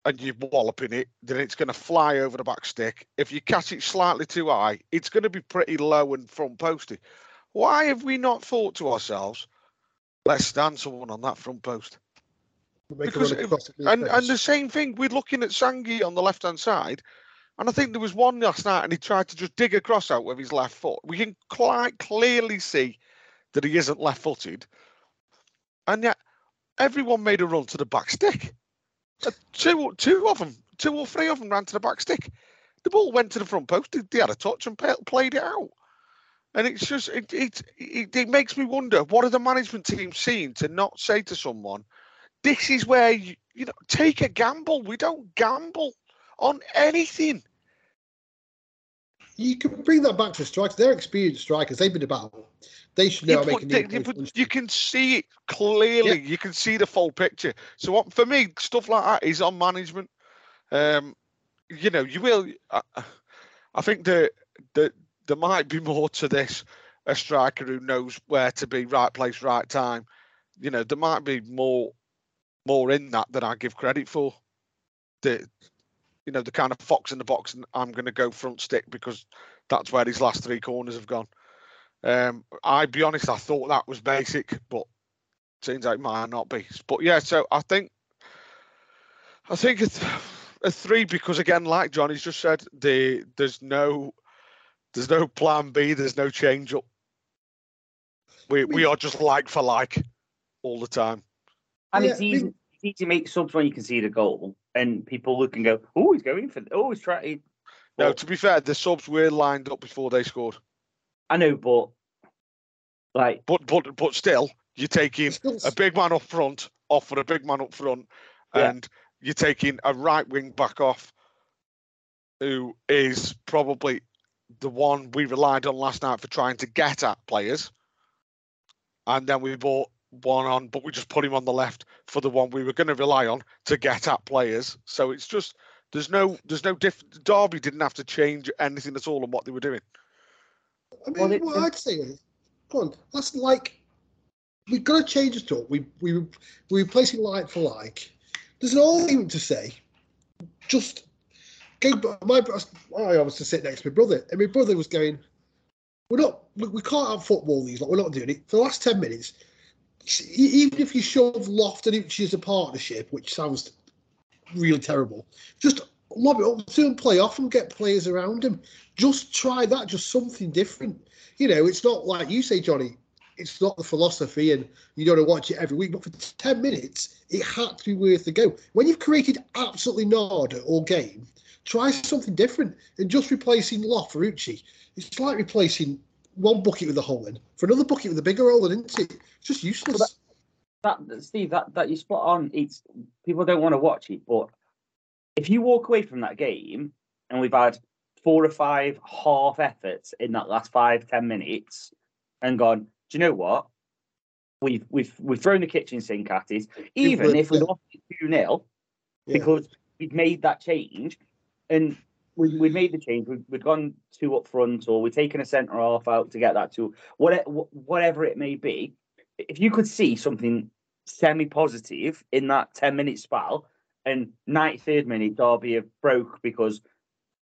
and you're walloping it, then it's going to fly over the back stick. If you catch it slightly too high, it's going to be pretty low and front posty. Why have we not thought to ourselves, let's stand someone on that front post? Because it- across it with his And and the same thing, we're looking at Sangi on the left hand side, and I think there was one last night, and he tried to just dig across out with his left foot. We can quite clearly see that he isn't left footed, and yet everyone made a run to the back stick. Uh, Two, two of them, two or three of them ran to the back stick. The ball went to the front post. They had a touch and played it out. And it's just it, it it it makes me wonder what are the management team seeing to not say to someone, this is where you you know take a gamble. We don't gamble on anything. You can bring that back to strikers. They're experienced strikers. They've been about. They should know Yeah, but, make a they- new yeah, but you can see it clearly. You can see the full picture. So what, for me, stuff like that is on management. Um, you know, you will. I, I think that that there might be more to this. A striker who knows where to be, right place, right time. You know, there might be more, more in that than I give credit for. The, you know, the kind of fox in the box, and I'm going to go front stick because that's where his last three corners have gone. Um, i be honest, I thought that was basic, but seems like it might not be. But yeah, so I think I think it's a three because again, like Johnny's just said, the there's no there's no plan B, there's no change up. We we are just like for like all the time. And Yeah, it's easy, it's easy to make subs when you can see the goal, and people look and go, "Oh, he's going for, oh, he's trying." No, to be fair, the subs were lined up before they scored. I know, but like, But but but still, you're taking Still a big man up front off for a big man up front, Yeah. and you're taking a right wing back off, who is probably the one we relied on last night for trying to get at players, and then we bought one on, but we just put him on the left for the one we were going to rely on to get at players. So it's just there's no there's no diff. Derby didn't have to change anything at all on what they were doing. I mean, Well, it- what I'd say is, go on. That's like we've got to change it talk. We we we're replacing like for like. There's an argument to say, just go. My I was to sit next to my brother, and my brother was going, "We're not. We, we can't have football these. Like we're not doing it for the last ten minutes." Even if you shove Loft and Uche as a partnership, which sounds really terrible, just lob it up to him, play off and get players around him. Just try that, just something different. You know, it's not like you say, Johnny, it's not the philosophy and you don't watch it every week, but for 10 minutes, it had to be worth the go. When you've created absolutely nada all game, try something different and just replacing Loft for Uche. It's like replacing one bucket with a hole in for another bucket with a bigger hole in, isn't it? It's just useless. that Steve, that that you spot on. It's people don't want to watch it, but if you walk away from that game and we've had four or five half efforts in that last five ten minutes, and gone, do you know what? We've we've we've thrown the kitchen sink at it. Even if we lost two 0 Yeah. because we've made that change, and we we made the change. We've, we've gone two up front, or we've taken a centre half out to get that two. Whatever whatever it may be, if you could see something semi-positive in that 10 minute spell and 93rd minute derby have broke because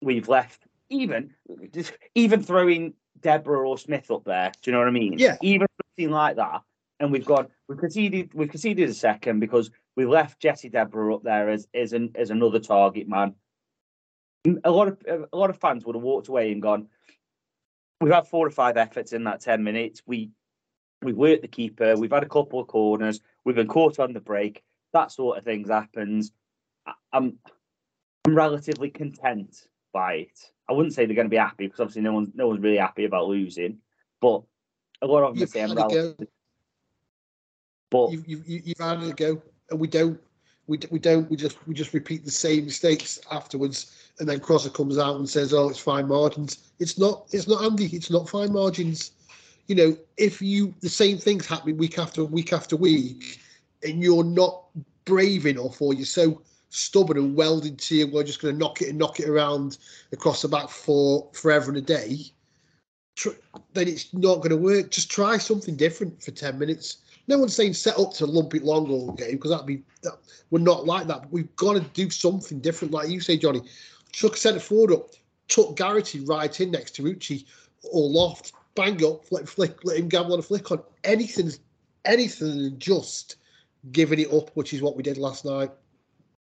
we've left even just even throwing debrah or smith up there do you know what i mean Yeah. even something like that and we've got we've conceded we've conceded a second because we've left jesse debrah up there as as an as another target man a lot of a lot of fans would have walked away and gone we've had four or five efforts in that 10 minutes we We've worked the keeper. We've had a couple of corners. We've been caught on the break. That sort of things happens. I- I'm I'm relatively content by it. I wouldn't say they're going to be happy because obviously no one's no one's really happy about losing. But a lot of them You've say I'm had a go. relative. But You've, you've, you've had a go, and we don't. We, we don't. We just we just repeat the same mistakes afterwards, and then Crosser comes out and says, "Oh, it's fine margins." It's not. It's not Andy. It's not fine margins. You know, if you the same things happening week after week after week, and you're not brave enough, or you're so stubborn and welded to you, we're just going to knock it and knock it around across the back for forever and a day. Tr- then it's not going to work. Just try something different for ten minutes. No one's saying set up to lump it long all game because that'd be that, we're not like that. But we've got to do something different, like you say, Johnny. Chuck a centre forward up, tuck Garrity right in next to Uche or Loft, bang up, let flick, let him gamble on a flick on anything, anything than just giving it up, which is what we did last night.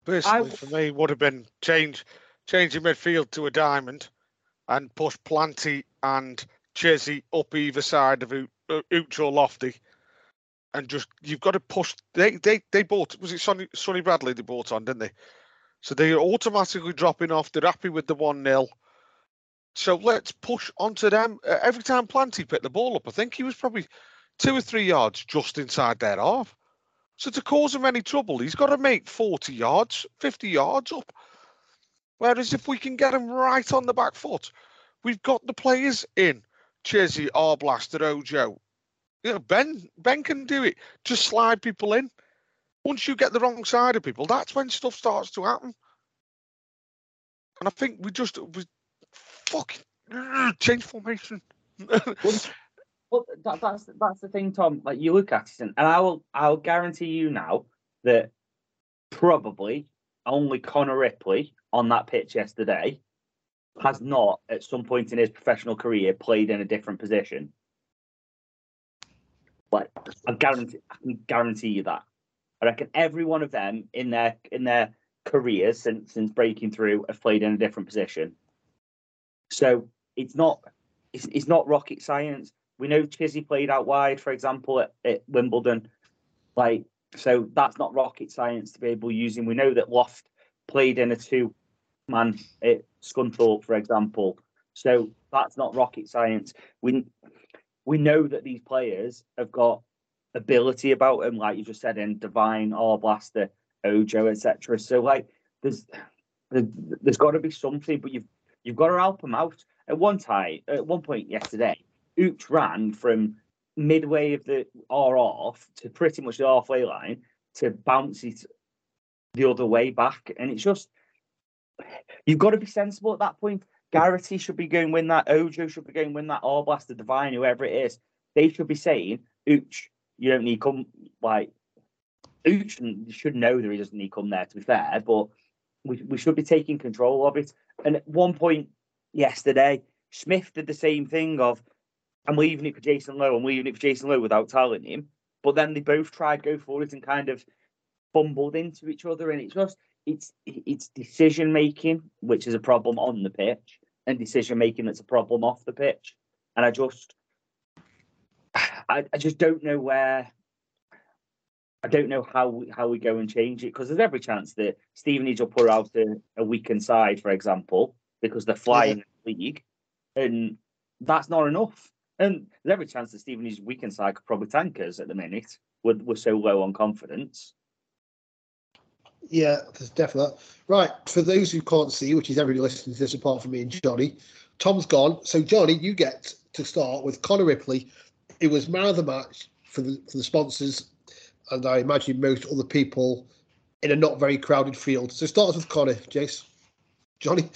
Personally, for me, would have been change changing midfield to a diamond and push Planty and Chesney up either side of U- uh, Uch or Lofty. And just you've got to push. They they they bought was it Sonny Sonny Bradley they bought on, didn't they? So they're automatically dropping off. They're happy with the one 0 So let's push onto them. Every time Planty picked the ball up, I think he was probably two or three yards just inside their half. So to cause him any trouble, he's got to make 40 yards, 50 yards up. Whereas if we can get him right on the back foot, we've got the players in. Chizzy, Arblaster, Ojo. You know, Ben Ben can do it. Just slide people in. Once you get the wrong side of people, that's when stuff starts to happen. And I think we just we fucking change formation. Well, that, that's that's the thing, Tom. Like you look at it, and, and I will I'll guarantee you now that probably only Connor Ripley on that pitch yesterday has not, at some point in his professional career, played in a different position. Like I guarantee, I can guarantee you that. I reckon every one of them in their in their careers since since breaking through have played in a different position. So it's not it's, it's not rocket science. We know Chizzy played out wide, for example, at, at Wimbledon. Like, so that's not rocket science to be able him. We know that Loft played in a two man at eh, Scunthorpe, for example. So that's not rocket science. We we know that these players have got ability about them, like you just said, in Devine, or Blaster, Ojo, etc. So like there's there- there's got to be something, but you've you've got to help them out. At one time, at one point yesterday, Ooch ran from midway of the or off to pretty much the halfway line to bounce it the other way back, and it's just you've got to be sensible at that point. Garrity should be going win that. Ojo should be going win that. Or Blaster Devine, whoever it is, they should be saying, "Ooch, you don't need come." Like Ooch should know that he doesn't need come there. To be fair, but we we should be taking control of it. And at one point yesterday, Smith did the same thing of, "I'm leaving it for Jason Lowe. I'm leaving it for Jason Lowe," without telling him. But then they both tried go for it and kind of fumbled into each other, and it just it's it's decision making which is a problem on the pitch, and decision making that's a problem off the pitch. And I just I, I just don't know where I don't know how we, how we go and change it because there's every chance that Stevenage will put out a, a weakened side, for example, because they're flying the league, and that's not enough. And there's every chance that Stevenage's weakened side could probably tank us at the minute. We're, we're so low on confidence. Yeah, there's definitely that. Right, for those who can't see, which is everybody listening to this apart from me and Johnny, Tom's gone. So, Johnny, you get to start with Connor Ripley. It was man of the match for the, for the sponsors, and I imagine most other people in a not very crowded field. So, start with Connor, Jace. Johnny?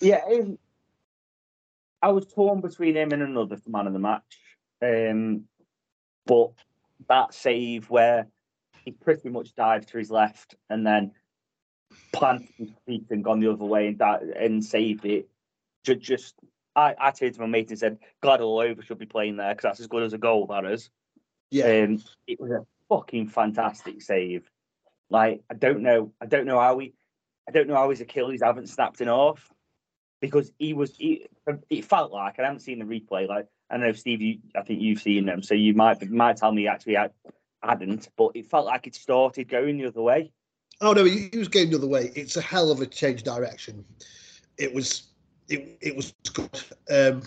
Yeah, um, I was torn between him and another for man of the match. Um, but that save where he pretty much dived to his left and then planted his feet and gone the other way and di- and saved it. Just, just I, I turned to my mate and said, "Glad all over should be playing there because that's as good as a goal that is." Yeah. Um, it was a fucking fantastic save. Like I don't know, I don't know how he, I don't know how his Achilles haven't snapped in half because he was. He, it felt like I haven't seen the replay. Like I know Steve, you, I think you've seen them, so you might might tell me actually I hadn't, but it felt like it started going the other way. Oh no, he, was going the other way. It's a hell of a change direction. It was it, it was good. Um,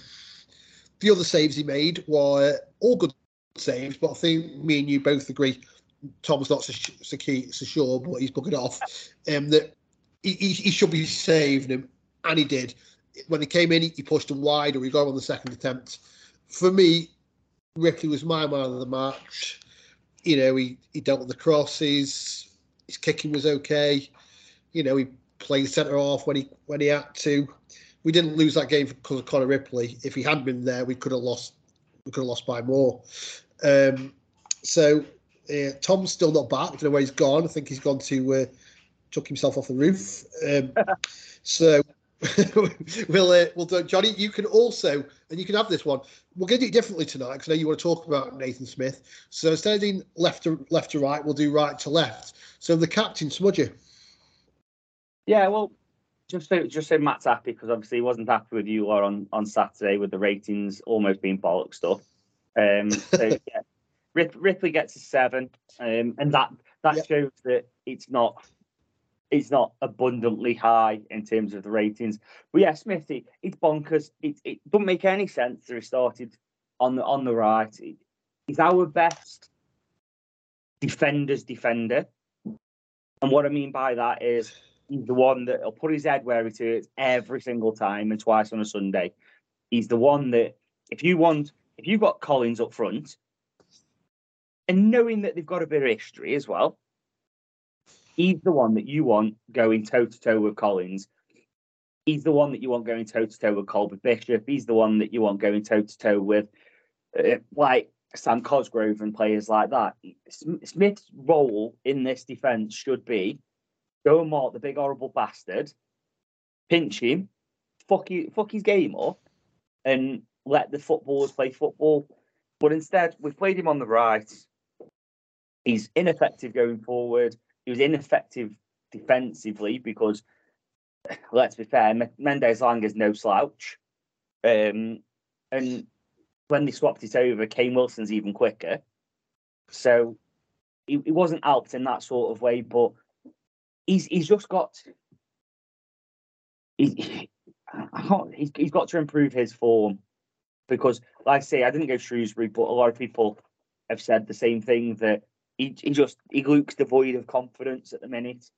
the other saves he made were all good saves, but I think me and you both agree Tom's not so, so, key, so sure, but he's booking it off. Um, that he, he, should be saving him, and he did. When he came in, he, he pushed him wide, or he got him on the second attempt. For me, Ripley was my man of the match. You know, he, he dealt with the crosses. His kicking was okay. You know, he played centre off when he when he had to. We didn't lose that game because of Connor Ripley. If he hadn't been there, we could have lost. We could have lost by more. Um, so uh, Tom's still not back. I don't know where he's gone. I think he's gone to uh, took himself off the roof. Um, so we'll uh, we'll do Johnny. You can also and you can have this one. We'll get it differently tonight because I know you want to talk about Nathan Smith. So instead of doing left to left to right, we'll do right to left. So the captain Smudger. Yeah, well, just so just so Matt's happy because obviously he wasn't happy with you or on on Saturday with the ratings almost being bollock stuff. Um, so yeah, Rip, Ripley gets a seven, um, and that that yep. shows that it's not it's not abundantly high in terms of the ratings. But yeah, Smithy, it's bonkers. It it doesn't make any sense that he started on the on the right. He's our best defender's defender, and what I mean by that is he's the one that'll put his head where it is every single time and twice on a Sunday. He's the one that if you want if you've got Collins up front, and knowing that they've got a bit of history as well, he's the one that you want going toe to toe with Collins. He's the one that you want going toe to toe with Colby Bishop. He's the one that you want going toe to toe with, uh, like Sam Cosgrove and players like that. Smith's role in this defence should be go and mark the big horrible bastard, pinch him, fuck, he, fuck his game up, and let the footballers play football. But instead, we've played him on the right. He's ineffective going forward. He was ineffective defensively because, let's be fair, Mendez-Laing is no slouch. Um, and when they swapped it over, Kane Wilson's even quicker. So he, he wasn't helped in that sort of way, but he's he's just got he's, he's, he's got to improve his form because, like I say, I didn't go Shrewsbury, but a lot of people have said the same thing that he, he just he looks devoid of confidence at the minute.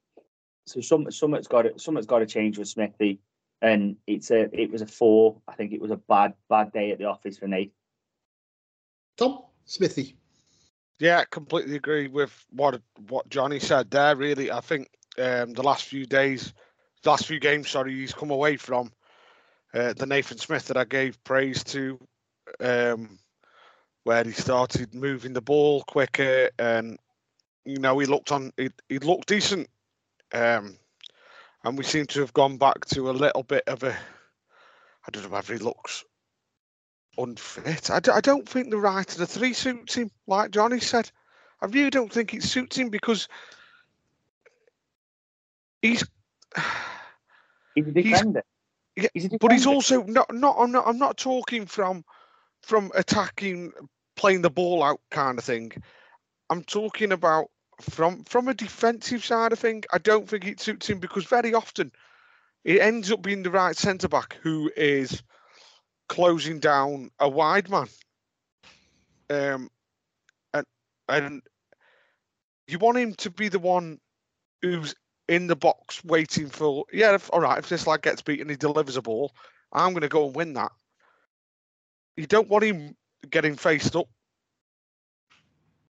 So some something's got to something's got to change with Smithy, and it's a it was a four. I think it was a bad bad day at the office for Nate. Tom Smithy. Yeah, completely agree with what what Johnny said there. Really, I think um, the last few days, the last few games, sorry, he's come away from uh, the Nathan Smith that I gave praise to. Um, where he started moving the ball quicker and you know he looked on he, he looked decent um, and we seem to have gone back to a little bit of a I don't know whether he looks unfit. I d- I don't think the right of the three suits him, like Johnny said. I really don't think it suits him because he's he's a defender. He's, yeah, he's a but he's also not not I'm not I'm not talking from from attacking, playing the ball out kind of thing. I'm talking about from from a defensive side of thing. I don't think it suits him because very often it ends up being the right centre back who is closing down a wide man. Um, and and you want him to be the one who's in the box waiting for yeah. If, all right, if this lad gets beaten, he delivers a ball. I'm going to go and win that you don't want him getting faced up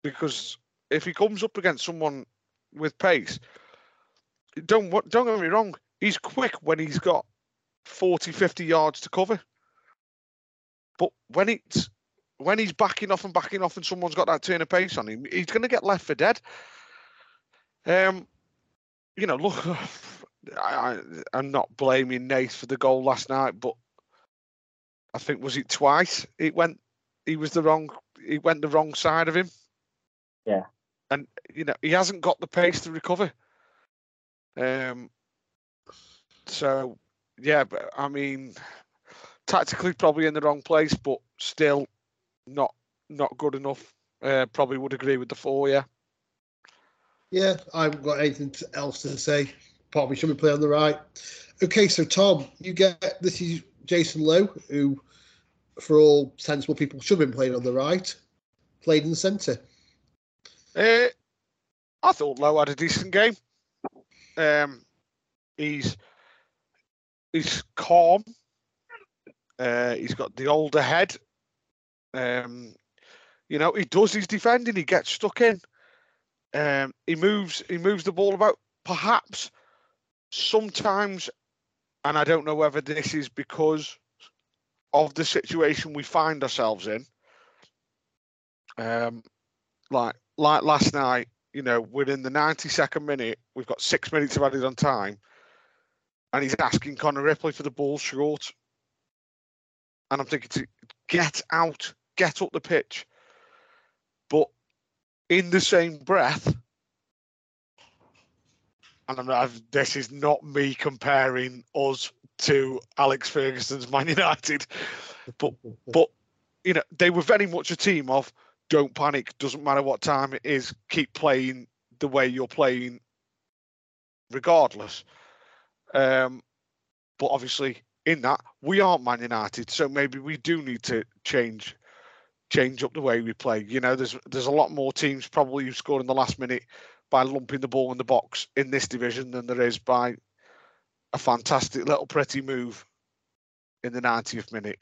because if he comes up against someone with pace, don't don't get me wrong, he's quick when he's got 40, 50 yards to cover. But when it's when he's backing off and backing off and someone's got that turn of pace on him, he's going to get left for dead. Um, you know, look, I, I'm not blaming Nate for the goal last night, but I think was it twice. It went. He was the wrong. He went the wrong side of him. Yeah. And you know he hasn't got the pace to recover. Um. So yeah, but I mean, tactically probably in the wrong place, but still not not good enough. Uh, probably would agree with the four. Yeah. Yeah, I haven't got anything else to say. Probably should we play on the right. Okay, so Tom, you get this is Jason Lowe, who, for all sensible people, should have been playing on the right, played in the centre. Uh, I thought Lowe had a decent game. Um, he's he's calm. Uh, he's got the older head. Um, you know, he does his defending. He gets stuck in. Um, he moves. He moves the ball about. Perhaps sometimes, and I don't know whether this is because of the situation we find ourselves in. Um, like like last night, you know, we're in the 92nd minute. We've got six minutes of added on time, and he's asking Connor Ripley for the ball short. And I'm thinking to get out, get up the pitch. But in the same breath, and I'm not, this is not me comparing us to Alex Ferguson's Man United, but but you know they were very much a team of don't panic, doesn't matter what time it is, keep playing the way you're playing, regardless. Um, but obviously, in that we aren't Man United, so maybe we do need to change change up the way we play. You know, there's there's a lot more teams probably who score in the last minute by lumping the ball in the box in this division than there is by a fantastic little pretty move in the 90th minute.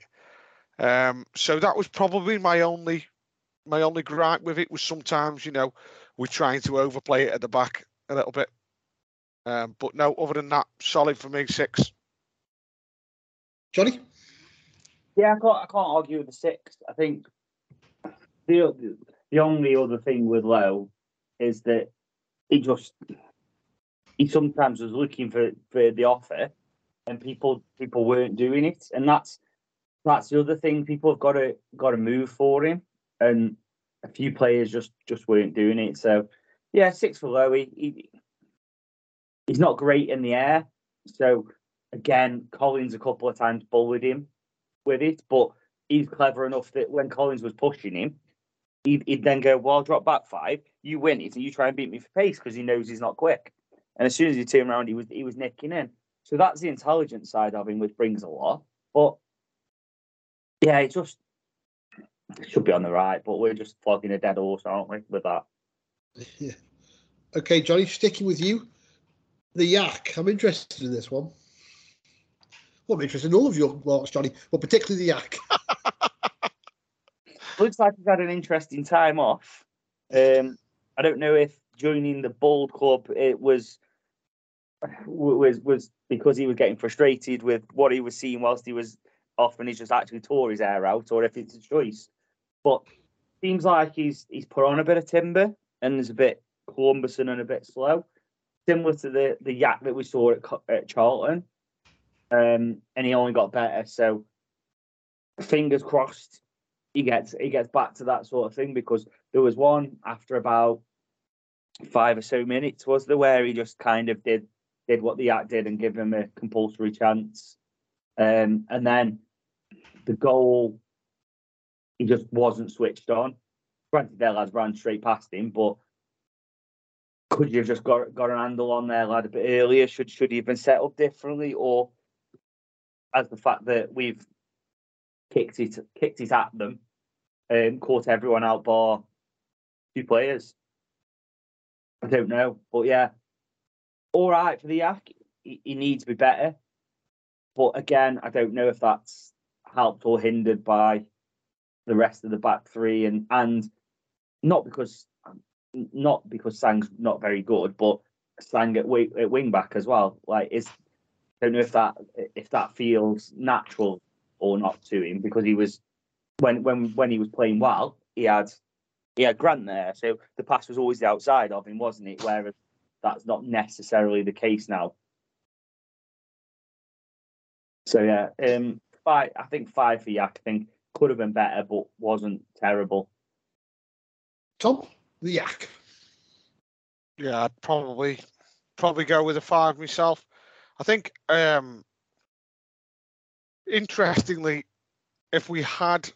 Um, so that was probably my only my only gripe with it was sometimes you know we're trying to overplay it at the back a little bit. Um, but no, other than that, solid for me six. Johnny? Yeah, I can't, I can't argue with the six. I think the the only other thing with Lowe is that he just he sometimes was looking for for the offer, and people people weren't doing it, and that's that's the other thing. People have got to got to move for him, and a few players just just weren't doing it. So yeah, six for Lowe. He, he he's not great in the air. So again, Collins a couple of times bullied him with it, but he's clever enough that when Collins was pushing him, he'd, he'd then go, "Well, I'll drop back five, you win it, and you try and beat me for pace because he knows he's not quick." And as soon as he turned around, he was he was nicking in. So that's the intelligent side of him, which brings a lot. But yeah, it just should be on the right, but we're just flogging a dead horse, aren't we, with that? Yeah. Okay, Johnny, sticking with you. The yak. I'm interested in this one. Well, I'm interested in all of your marks, Johnny, but particularly the yak. looks like he's had an interesting time off. Um, I don't know if joining the Bold Club it was was was because he was getting frustrated with what he was seeing whilst he was off, and he just actually tore his hair out, or if it's a choice. But seems like he's he's put on a bit of timber and is a bit Columbuson and a bit slow, similar to the the yak that we saw at, at Charlton. Um, and he only got better. So fingers crossed he gets he gets back to that sort of thing because there was one after about five or so minutes was there where he just kind of did did what the act did and give him a compulsory chance. Um and then the goal he just wasn't switched on. Granted their lads ran straight past him but could you have just got got an handle on their lad a bit earlier? Should should he have been set up differently? Or as the fact that we've kicked it kicked it at them, um, caught everyone out bar two players. I don't know, but yeah, all right for the Yak. He, he needs to be better, but again, I don't know if that's helped or hindered by the rest of the back three, and and not because not because Sang's not very good, but Sang at wing, at wing back as well. Like, is don't know if that if that feels natural or not to him because he was when when when he was playing well, he had he had Grant there, so the pass was always the outside of him, wasn't it? Whereas that's not necessarily the case now. So yeah, um, five. I think five for Yak. I think could have been better, but wasn't terrible. Tom, the yak. Yeah, I'd probably probably go with a five myself. I think um interestingly, if we had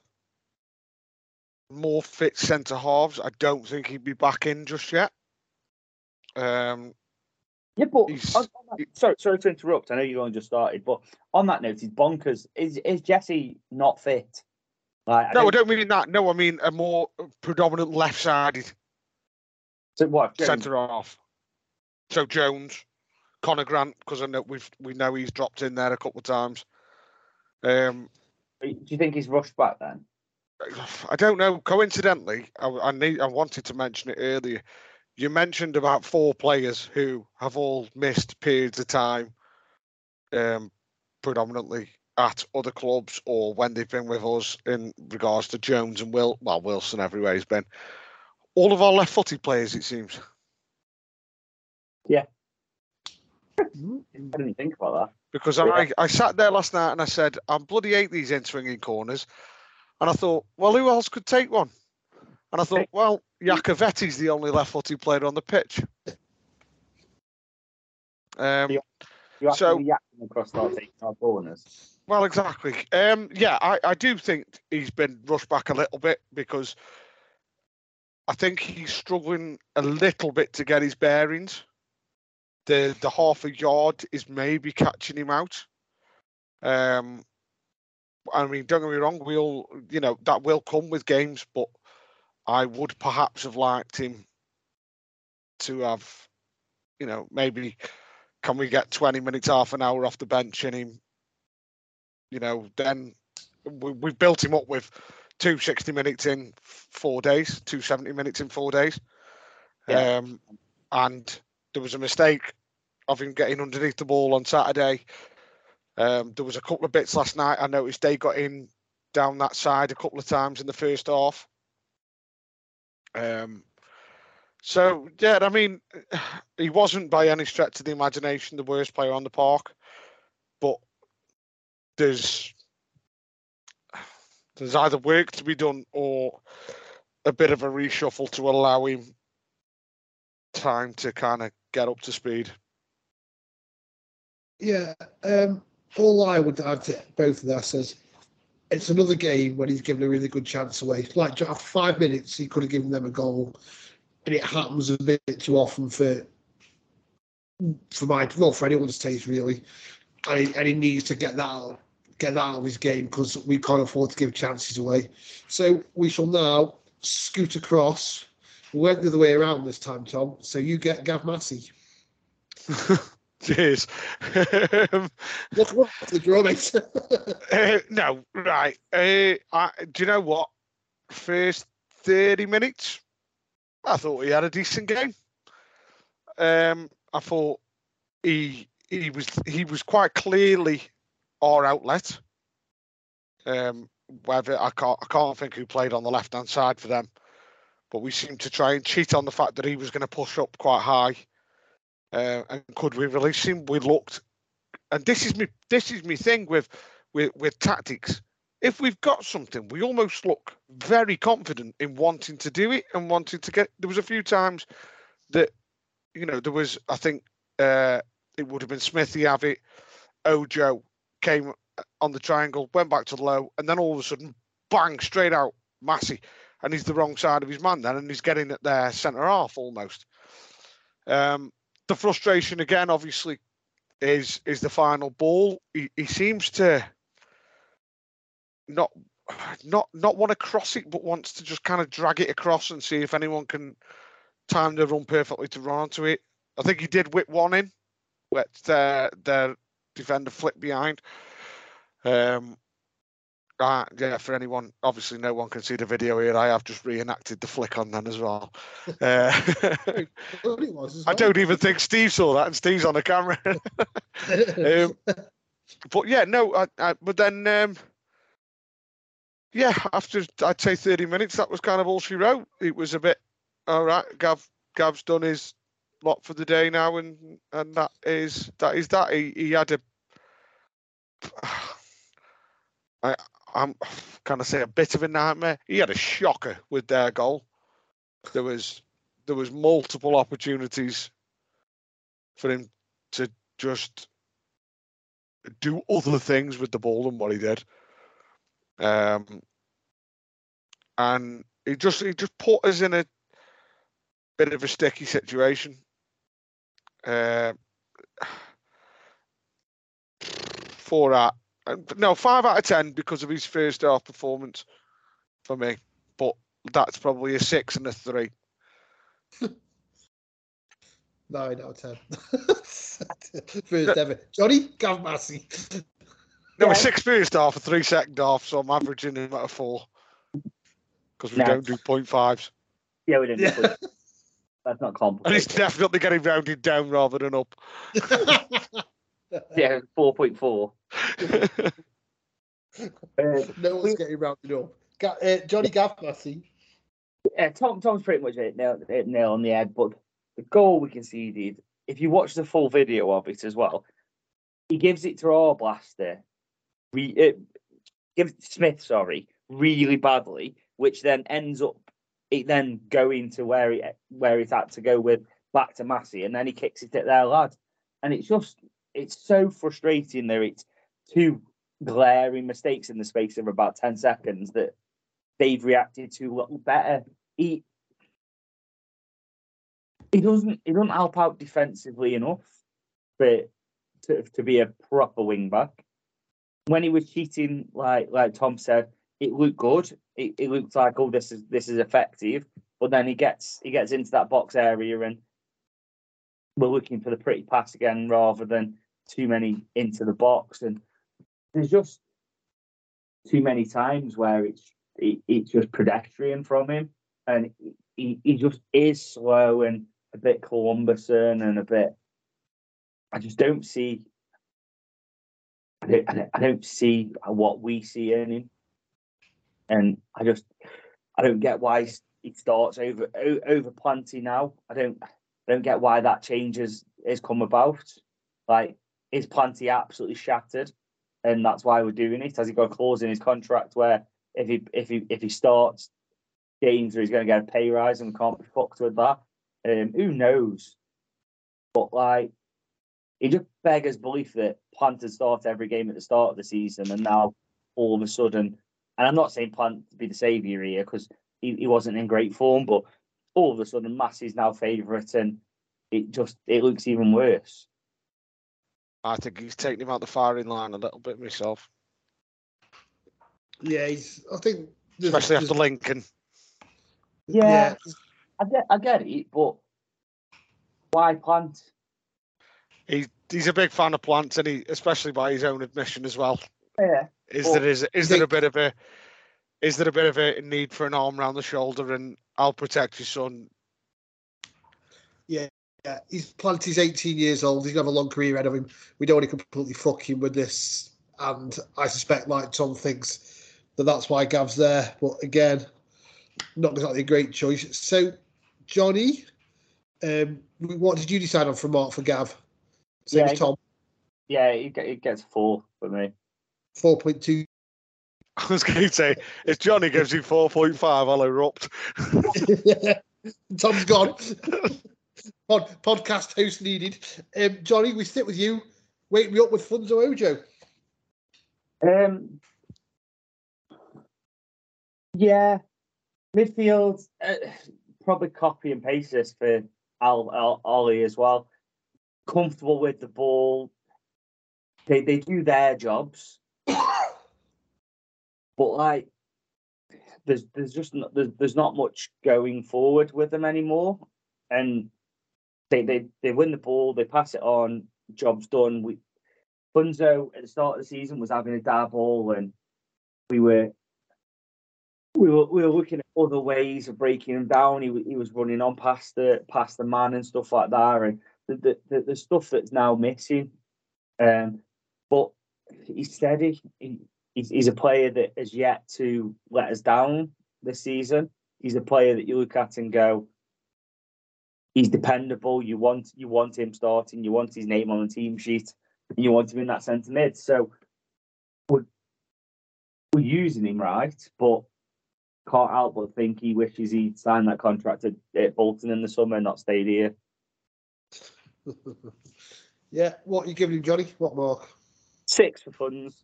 more fit centre halves, I don't think he'd be back in just yet. Um, Yeah, but on, on that, sorry, sorry to interrupt. I know you only just started, but on that note, he's bonkers. Is is Jesse not fit? Like, no, I don't- mean that. No, I mean a more predominant left-sided so what? Centre half. So Jones, Connor Grant, because I know we've we know he's dropped in there a couple of times. Um, Do you think he's rushed back then? I don't know. Coincidentally, I, I need I wanted to mention it earlier. You mentioned about four players who have all missed periods of time, um, predominantly at other clubs or when they've been with us. In regards to Jones and Will, well Wilson everywhere he's been. All of our left-footed players, it seems. Yeah. I didn't think about that. because Yeah. I, I sat there last night and I said, I bloody hate these in swinging corners. And I thought, well, who else could take one? And I thought, well, Iacovetti's the only left footed player on the pitch. Um. You So- across our corners. well, exactly. Um, yeah, I, I do think he's been rushed back a little bit because I think he's struggling a little bit to get his bearings. The the half a yard is maybe catching him out. Um, I mean, don't get me wrong, we'll you know that will come with games, but I would perhaps have liked him to have, you know, maybe can we get 20 minutes, half an hour off the bench in him you know, then we, we've built him up with two 60 minutes in four days, two 70 minutes in four days. Yeah. Um, and there was a mistake of him getting underneath the ball on Saturday. Um, there was a couple of bits last night. I noticed they got in down that side a couple of times in the first half. Um, so yeah, I mean, he wasn't by any stretch of the imagination the worst player on the park, but there's there's either work to be done or a bit of a reshuffle to allow him time to kind of get up to speed. Yeah, um, all I would add to both of that is it's another game when he's given a really good chance away. Like five minutes, he could have given them a goal, and it happens a bit too often for for my well for anyone's taste really. And he, and he needs to get that out, get that out of his game because we can't afford to give chances away. So we shall now scoot across. We went the other way around this time, Tom. So you get Gav Massey. Cheers. Look, look, the draw, mate. uh, no, right. Uh, I, do you know what? First 30 minutes, I thought he had a decent game. Um, I thought he he was he was quite clearly our outlet. Um, whether I can't I can't think who played on the left hand side for them, but we seemed to try and cheat on the fact that he was going to push up quite high. Uh, and could we release him? We looked, and this is me. This is me thing with with with tactics. If we've got something, we almost look very confident in wanting to do it and wanting to get. There was a few times that, you know, there was. I think uh, it would have been Smithy Avitt, Ojo came on the triangle, went back to low, and then all of a sudden, bang, straight out, Massey, and he's the wrong side of his man then, and he's getting at their centre half almost. Um, the frustration again, obviously, is is the final ball. He, he seems to not not not want to cross it, but wants to just kind of drag it across and see if anyone can time the run perfectly to run onto it. I think he did whip one in, but their their defender flipped behind. Um, uh, yeah, for anyone, obviously no one can see the video here. I have just reenacted the flick on then as well. Uh, I don't even think Steve saw that, and Steve's on the camera. um, but yeah, no, I, I, but then, um, yeah, after I'd say 30 minutes, that was kind of all she wrote. It was a bit, all right, Gav, Gav's done his lot for the day now, and and that is that is that. He, he had a, I, I'm kind of say a bit of a nightmare. He had a shocker with their goal. There was there was multiple opportunities for him to just do other things with the ball than what he did. Um, and he just he just put us in a bit of a sticky situation. Uh, out, uh, Uh, no five out of ten because of his first half performance for me, but that's probably a six and a three. Nine out of ten. First ever. Johnny Gav Massey. No, Yeah. a six first half, a three second half, so I'm averaging him at a four because we No. don't do point fives. Yeah, we didn't. Yeah. but That's not complicated. And it's definitely getting rounded down rather than up. Yeah, four point four. Uh, no one's getting rounded up. Ga- uh, Johnny Gav Massey. yeah, Tom Tom's pretty much hit nail, hit nail on the head. But the goal we conceded, if you watch the full video of it as well, he gives it to Arblaster, re, uh, gives Smith, sorry, really badly, which then ends up it then going to where it where it had to go with back to Massey, and then he kicks it at their lad, and it's just it's so frustrating there. It's two glaring mistakes in the space of about ten seconds that they've reacted to a little better. He he doesn't he doesn't help out defensively enough but to, to be a proper wing back. When he was cheating, like like Tom said, it looked good. It, it looked like oh this is this is effective. But then he gets he gets into that box area and we're looking for the pretty pass again rather than too many into the box. And there's just too many times where it's it, it's just pedestrian from him, and he, he just is slow and a bit Columbuson and a bit. I just don't see. I don't, I don't, see what we see in him, and I just I don't get why he starts over over Planty now. I don't I don't get why that changes has come about. Like is Planty absolutely shattered? and that's why we're doing it. Has he got a clause in his contract where if he if he if he starts games, or he's going to get a pay rise and can't be fucked with that? Um, who knows? But like, it just beggars belief that Plant had started every game at the start of the season, and now all of a sudden, and I'm not saying Plant to be the saviour here because he, he wasn't in great form, but all of a sudden Massey's now favourite, and it just it looks even worse. I think he's taking him out the firing line a little bit myself, Yeah, he's. I think. there's- especially after there's- Lincoln. Yeah, I get I get it, but why Plant? He, he's a big fan of plants, and he, especially by his own admission as well. Yeah. Is Well, there is is there a bit of a is there a bit of a need for an arm around the shoulder and I'll protect your son? Yeah, he's Planty's 18 years old. He's gonna have a long career ahead of him. We don't want to completely fuck him with this. And I suspect, like Tom thinks, that that's why Gav's there. But again, not exactly a great choice. So, Johnny, um, what did you decide on for Mark for Gav? Same Yeah, as he- Tom, Yeah, it, it gets four for me. 4.2. I was going to say if Johnny gives you four point five, I'll erupt. Tom's gone. Pod, podcast host needed. Um, Johnny, we sit with you. Wake me up with Funso Ojo. Um, yeah, midfield uh, probably copy and paste this for Al, Al Ollie as well. Comfortable with the ball. They they do their jobs, but like there's there's just not, there's, there's not much going forward with them anymore, and they they they win the ball, they pass it on, job's done. We Funso at the start of the season was having a dabble, and we were we were we were looking at other ways of breaking him down. He he was running on past the past the man and stuff like that, and the the, the, the stuff that's now missing. Um, but he's steady. He, he's a player that has yet to let us down this season. He's a player that you look at and go, he's dependable. You want you want him starting. You want his name on the team sheet. You want him in that centre mid. So we're we're using him right, but can't help but think he wishes he'd signed that contract at, at Bolton in the summer and not stayed here. yeah, what are you giving him, Johnny? What mark? Six for funds.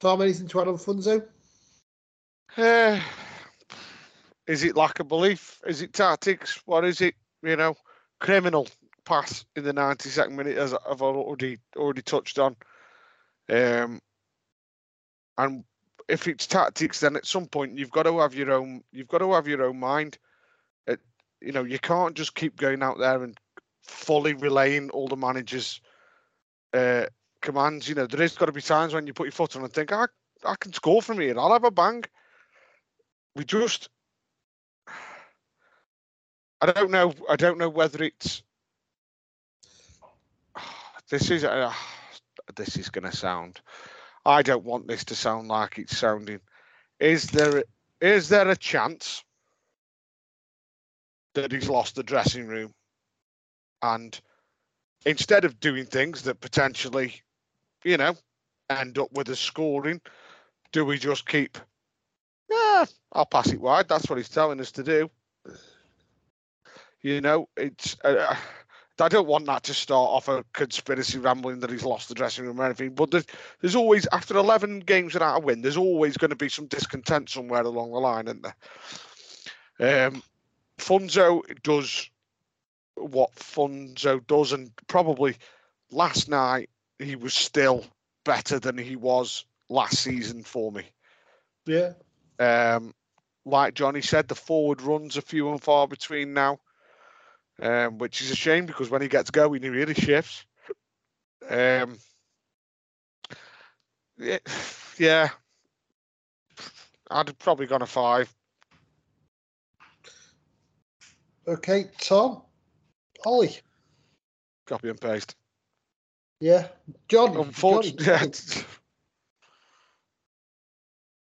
Tom, anything to add on Funso? Uh, is it lack of belief? Is it tactics? What is it? You know, criminal pass in the 92nd minute, as I've already already touched on. Um, and if it's tactics, then at some point you've got to have your own. You've got to have your own mind. It, you know, you can't just keep going out there and fully relaying all the managers' uh, commands. You know, there is got to be times when you put your foot on and think, I, I can score from here. I'll have a bang. We just, I don't know. I don't know whether it's. This is uh, this is going to sound. I don't want this to sound like it's sounding. Is there is there a chance that he's lost the dressing room, and instead of doing things that potentially, you know, end up with a scoring, do we just keep? Yeah, I'll pass it wide. That's what he's telling us to do. You know, it's. Uh, I don't want that to start off a conspiracy rambling that he's lost the dressing room or anything. But there's, there's always, after 11 games without a win, there's always going to be some discontent somewhere along the line, isn't there? Um, Funso does what Funso does, and probably last night he was still better than he was last season for me. Yeah. Um, like Johnny said, the forward runs are few and far between now, um, which is a shame because when he gets going, he really shifts. Um, yeah, yeah, I'd have probably gone a five. Okay, Tom. Ollie. Copy and paste. Yeah. John. Unfortunately, Johnny.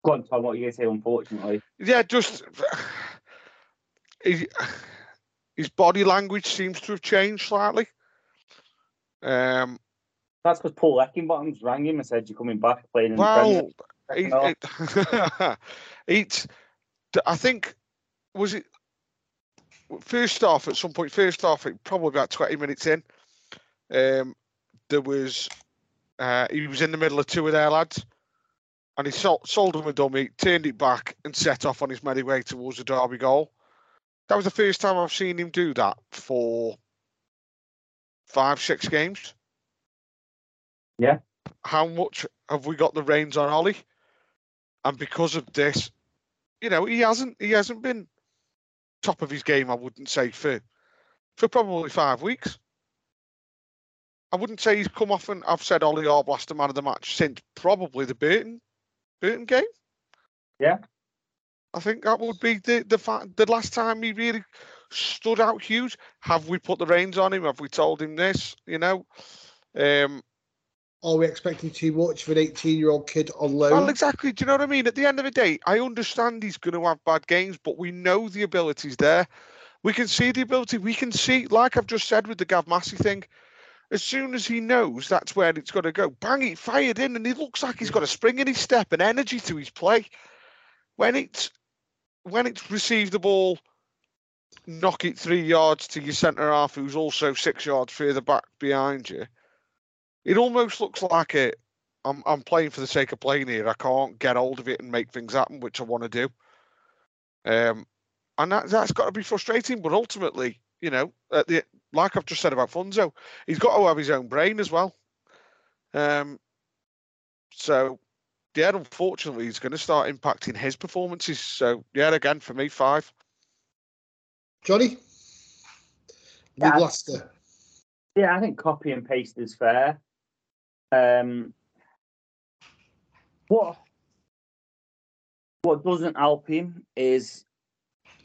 Go on, Tom. What are you going to say? Unfortunately, yeah, just he, his body language seems to have changed slightly. Um, that's because Paul Heckingbottom's rang him and said you're coming back playing in the well, Premier. it, it, it's. I think was it first off at some point. First off, it probably about twenty minutes in. Um, there was uh, he was in the middle of two of their lads, and he sold, sold him a dummy, turned it back, and set off on his merry way towards the Derby goal. That was the first time I've seen him do that for five, six games. Yeah. How much have we got the reins on Ollie? And because of this, you know, he hasn't he hasn't been top of his game, I wouldn't say, for for probably five weeks. I wouldn't say he's come off and I've said Ollie Arblaster man of the match since probably the Burton Burton game. Yeah. I think that would be the the the last time he really stood out huge. Have we put the reins on him? Have we told him this? You know, um, Are we expecting too much of an 18 year old kid on loan? well, exactly. Do you know what I mean? At the end of the day, I understand he's going to have bad games, but we know the ability's there. We can see the ability. We can see, like I've just said with the Gav Massey thing, as soon as he knows that's where it's going to go, bang, he fired in, and he looks like he's got a spring in his step and energy to his play. When it's when it's received the ball, knock it three yards to your centre half, who's also six yards further back behind you. It almost looks like it. I'm I'm playing for the sake of playing here. I can't get hold of it and make things happen, which I want to do. Um, and that that's got to be frustrating. But ultimately, you know, the like I've just said about Funso, he's got to have his own brain as well. Um, so yeah, unfortunately, he's going to start impacting his performances. So yeah, again for me, five. Johnny? Yeah. With Leicester. Yeah, I think copy and paste is fair. Um, what what doesn't help him is,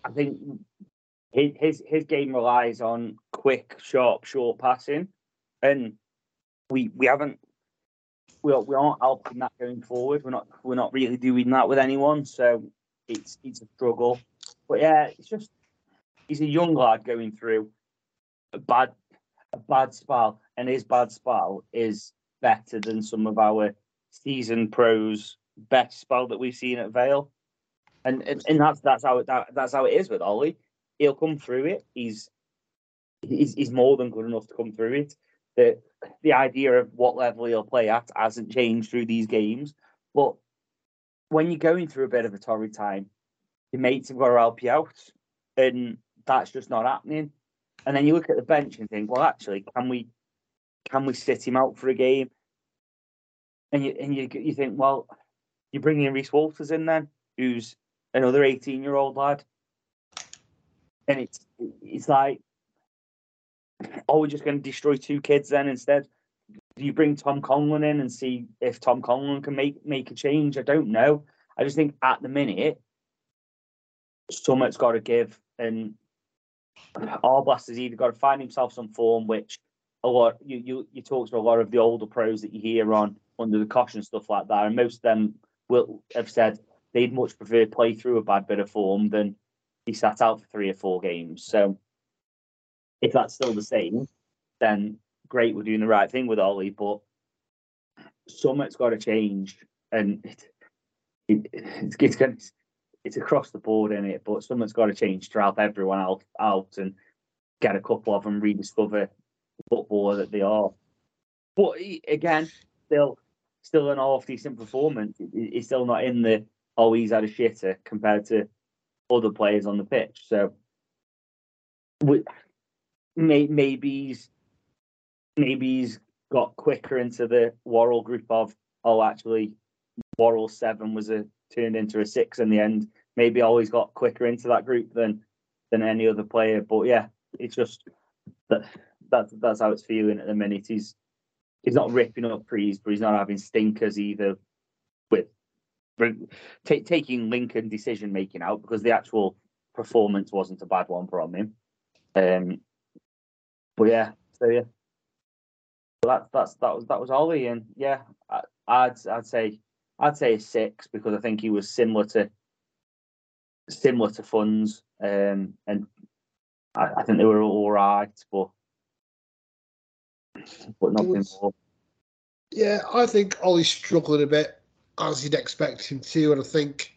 I think his his, his game relies on quick, sharp, short passing, and we we haven't we we aren't helping that going forward. We're not we're not really doing that with anyone, so it's it's a struggle. But yeah, it's just he's a young lad going through a bad a bad spell, and his bad spell is better than some of our season pros' best spell that we've seen at Vale. And and, and that's that's how it that, that's how it is with Ollie. He'll come through it. He's he's he's more than good enough to come through it. The the idea of what level he'll play at hasn't changed through these games. But when you're going through a bit of a torrid time, your mates have got to help you out, and that's just not happening. And then you look at the bench and think, well, actually, can we can we sit him out for a game? And you and you you think, well, you're bringing Reese Walters in then, who's another 18 year old lad, and it's it's like, oh, we're just going to destroy two kids then instead. Do you bring Tom Conlon in and see if Tom Conlon can make make a change? I don't know. I just think at the minute, something's got to give, and Arblas has either got to find himself some form, which a lot you you you talk to a lot of the older pros that you hear on under the caution stuff like that, and most of them will have said they'd much prefer play through a bad bit of form than be sat out for three or four games. So if that's still the same, then great, we're doing the right thing with Ollie, but something's got to change, and it, it, it's it's, it's across the board in it, but something's got to change to help everyone out out and get a couple of them rediscover footballer that they are. But again, still still an half decent performance. He- He's still not in the oh he's had a shitter compared to other players on the pitch. So may, maybe he's maybe he's got quicker into the Worrell group of oh actually Worrell seven was a turned into a six in the end. Maybe always got quicker into that group than than any other player. But yeah, it's just that that's that's how it's feeling at the minute. He's he's not ripping up trees, but he's not having stinkers either. With ta taking Lincoln decision making out because the actual performance wasn't a bad one from him. Um, but yeah, so yeah, so that that's that was that was Ollie, and yeah, I, I'd I'd say I'd say a six because I think he was similar to similar to Funds, um, and I, I think they were all right, but but nothing was- more. Yeah, I think Ollie's struggling a bit, as you'd expect him to, and I think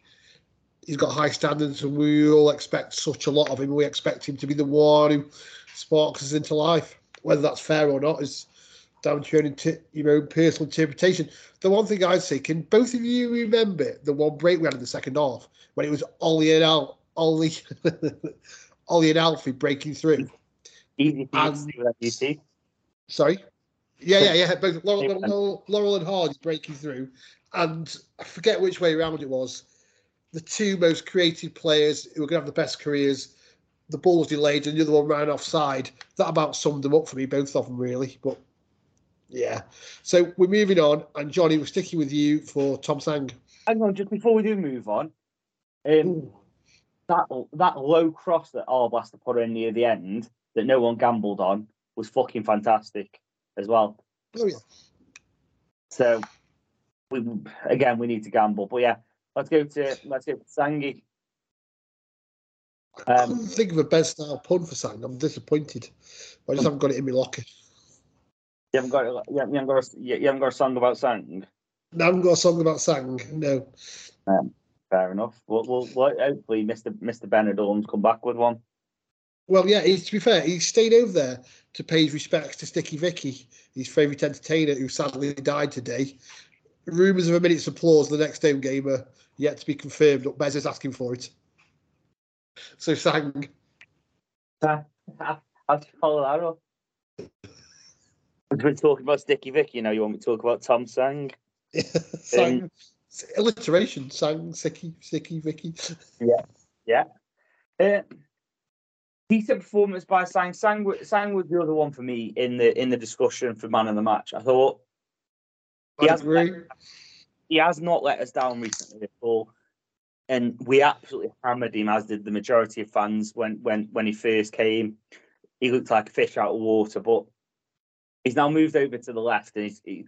he's got high standards, and we all expect such a lot of him. We expect him to be the one who sparks us into life. Whether that's fair or not is down to your own, your own personal interpretation. The one thing I'd say, can both of you remember the one break we had in the second half when it was Ollie and Al, Ollie, Ollie and Alfie breaking through? Easy for you to And- see whatever you see. Sorry. Yeah, yeah, yeah. Both Laurel, Laurel, Laurel and Hardy breaking through, and I forget which way around it was. The two most creative players who were going to have the best careers. The ball was delayed, and the other one ran offside. That about summed them up for me, both of them really. But yeah, so we're moving on, and Johnny, we're sticking with you for Tom Sang. Hang on, just before we do move on, um, that that low cross that Arblaster put in near the end that no one gambled on was fucking fantastic as well. Oh yeah, So we again we need to gamble, but yeah, let's go to let's go to Sangi. I Um, couldn't think of a best style pun for Sang. I'm disappointed. I just haven't got it in my locker. You haven't got you haven't you haven't got a, you haven't got a song about Sang. No, I haven't got a song about Sang. No. Fair enough. Well, well, hopefully Mr. Mr. Benidorm's come back with one. Well, yeah, he, to be fair, he stayed over there to pay his respects to Sticky Vicky, his favourite entertainer who sadly died today. Rumours of a minute's applause the next home game are yet to be confirmed, but Bez is asking for it. So sang. How how do you follow that up? We're talking about Sticky Vicky now. You want me to talk about Tom Sang? sang. alliteration. Sang, Sticky, Sticky Vicky. Yeah, yeah. Uh, decent performance by Sang. Sang, Sang was the other one for me in the in the discussion for man of the match. I thought He I has agree. he has not let us down recently at all, and we absolutely hammered him, as did the majority of fans when when when he first came. He looked like a fish out of water, but he's now moved over to the left, and he's he,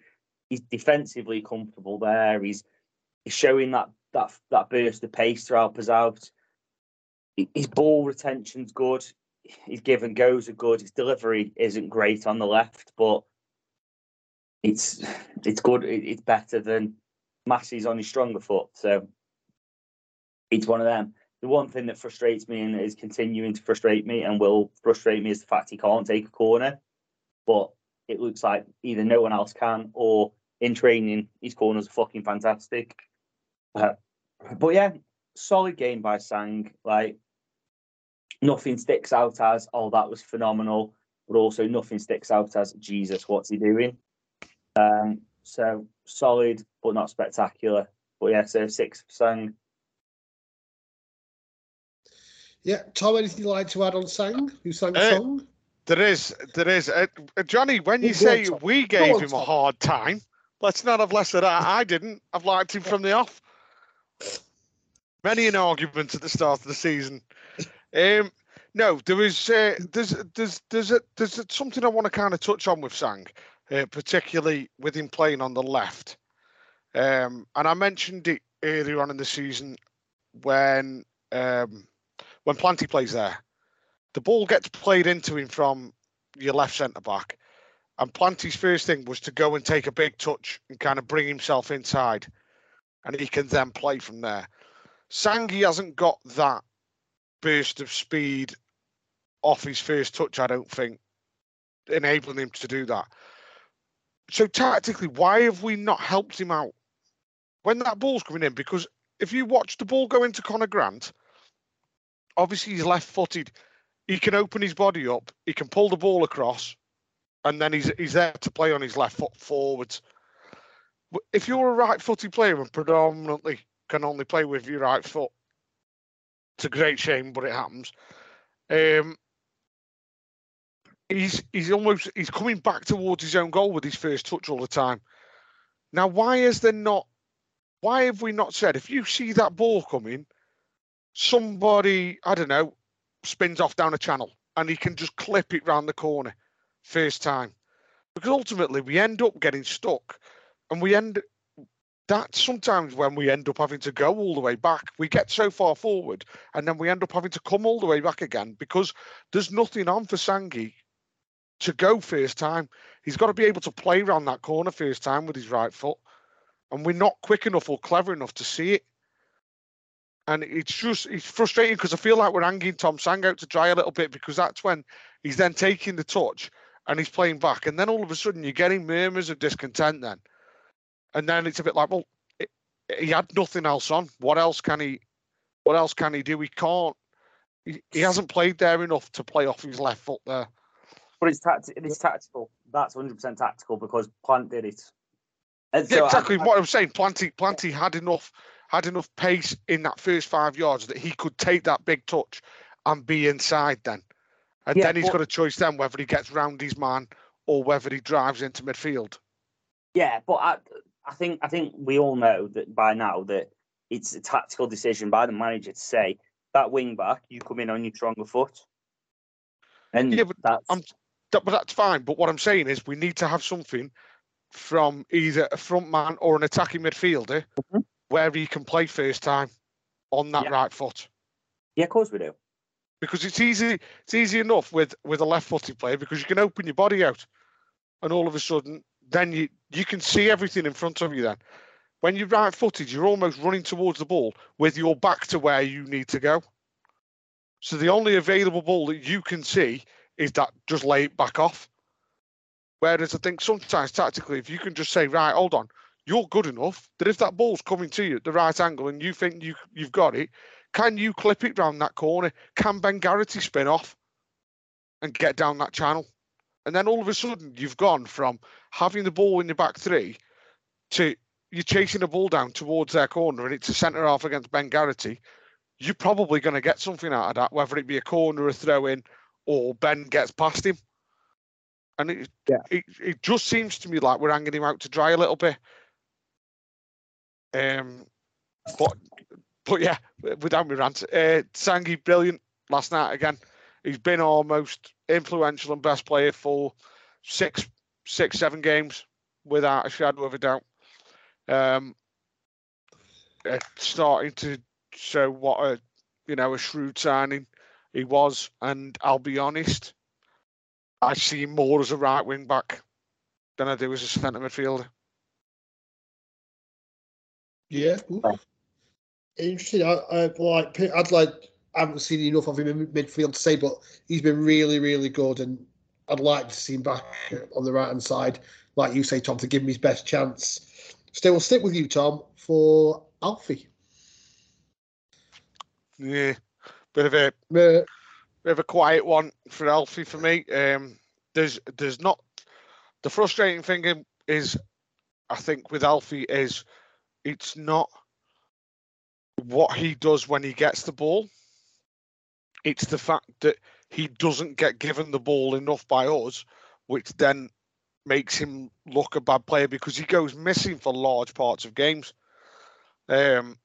he's defensively comfortable there. He's he's showing that that that burst of pace to help us out. His ball retention's good. His give and goes are good. His delivery isn't great on the left, but it's it's good. It's better than Massey's on his stronger foot. So it's one of them. The one thing that frustrates me and is continuing to frustrate me and will frustrate me is the fact he can't take a corner. But it looks like either no one else can or in training his corners are fucking fantastic. Uh, but yeah, solid game by Sang. Like nothing sticks out as oh that was phenomenal, but also nothing sticks out as Jesus, what's he doing? Um, so solid but not spectacular. But yeah, so six for Sang. Yeah, Tom, anything you'd like to add on Sang? Who sang the Uh, song? There is, there is. Uh, Johnny, when you Oh, on, say Tom. we gave on, him a hard time, let's not have less of that. I didn't. I've liked him from the off. Many an argument at the start of the season. Um, no, there was, uh, there's, there's, there's, a, there's something I want to kind of touch on with Sang, uh, particularly with him playing on the left. Um, and I mentioned it earlier on in the season when um, when Planty plays there the ball gets played into him from your left centre back. And Planty's first thing was to go and take a big touch and kind of bring himself inside. And he can then play from there. Sangi hasn't got that burst of speed off his first touch, I don't think, enabling him to do that. So tactically, why have we not helped him out when that ball's coming in? Because if you watch the ball go into Connor Grant, obviously he's left footed he can open his body up, he can pull the ball across, and then he's he's there to play on his left foot forwards. If you're a right-footed player and predominantly can only play with your right foot, it's a great shame, but it happens. Um, he's he's almost he's coming back towards his own goal with his first touch all the time. Now, why is there not? Why have we not said if you see that ball coming, somebody I don't know spins off down a channel and he can just clip it round the corner first time. Because ultimately we end up getting stuck and we end that sometimes when we end up having to go all the way back, we get so far forward and then we end up having to come all the way back again because there's nothing on for Sangi to go first time. He's got to be able to play around that corner first time with his right foot. And we're not quick enough or clever enough to see it. And it's just it's frustrating because I feel like we're hanging Tom Sang out to dry a little bit because that's when he's then taking the touch and he's playing back, and then all of a sudden you're getting murmurs of discontent. Then, and then it's a bit like, well, it, he had nothing else on. What else can he? What else can he do? He can't. He, he hasn't played there enough to play off his left foot there. But it's tacti- it's tactical. That's 100% tactical because Plant did it. Yeah, so I- exactly I- what I'm saying. Planty, Planty had enough had enough pace in that first five yards that he could take that big touch and be inside then. And Yeah, then he's but- got a choice then whether he gets round his man or whether he drives into midfield. Yeah, but I, I think I think we all know that by now that it's a tactical decision by the manager to say that wing back you come in on your stronger foot, and Yeah, but that's I'm- That, but that's fine. But what I'm saying is we need to have something from either a front man or an attacking midfielder Mhm. Where he can play first time on that Yeah. right foot. yeah, of course we do. because it's easy it's easy enough with with a left-footed player because you can open your body out and all of a sudden then you you can see everything in front of you then when you're right-footed you're almost running towards the ball with your back to where you need to go so the only available ball that you can see is that just lay it back off whereas i think sometimes tactically if you can just say right hold on you're good enough that if that ball's coming to you at the right angle and you think you you've got it can you clip it round that corner? Can Ben Garrity spin off and get down that channel? And then all of a sudden, you've gone from having the ball in your back three to you're chasing the ball down towards their corner and it's a centre half against Ben Garrity. You're probably going to get something out of that, whether it be a corner, a throw in, or Ben gets past him. And it, Yeah. it, it just seems to me like we're hanging him out to dry a little bit. Um, but but yeah, without me rant, uh, Sangi brilliant last night again. He's been almost influential and best player for six, six, seven games without a shadow of a doubt. Um, uh, starting to show what a you know a shrewd signing he was, and I'll be honest, I see him more as a right wing back than I do as a centre midfielder. Yeah. Ooh. Interesting. I, I like. I'd like. I haven't seen enough of him in midfield to say, but he's been really, really good. And I'd like to see him back on the right hand side, like you say, Tom, to give him his best chance. Still, we'll stick with you, Tom, for Alfie. Yeah, bit of a Uh, bit of a quiet one for Alfie for me. Um, there's there's not the frustrating thing is, I think with Alfie is it's not what he does when he gets the ball. It's the fact that he doesn't get given the ball enough by us, which then makes him look a bad player because he goes missing for large parts of games. Um,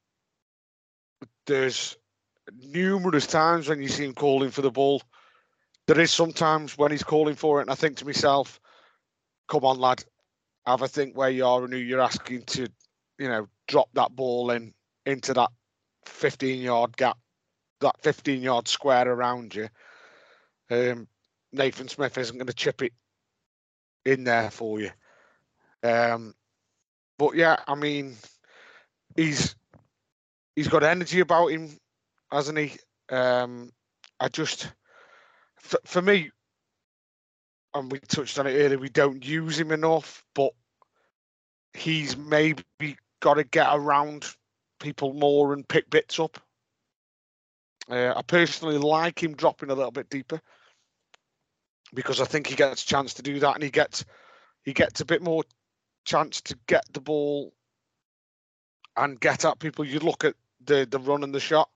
there's numerous times when you see him calling for the ball. There is sometimes when he's calling for it, and I think to myself, "Come on, lad, have a think where you are and who you're asking to, you know, drop that ball in into that 15 yard gap, that 15 yard square around you." Um, Nathan Smith isn't going to chip it in there for you. Um, but yeah, I mean, he's he's got energy about him, hasn't he? Um, I just, for, for me, and we touched on it earlier, we don't use him enough, but he's maybe got to get around people more and pick bits up. Uh, I personally like him dropping a little bit deeper because I think he gets a chance to do that, and he gets he gets a bit more chance to get the ball and get at people. You look at the the run and the shot;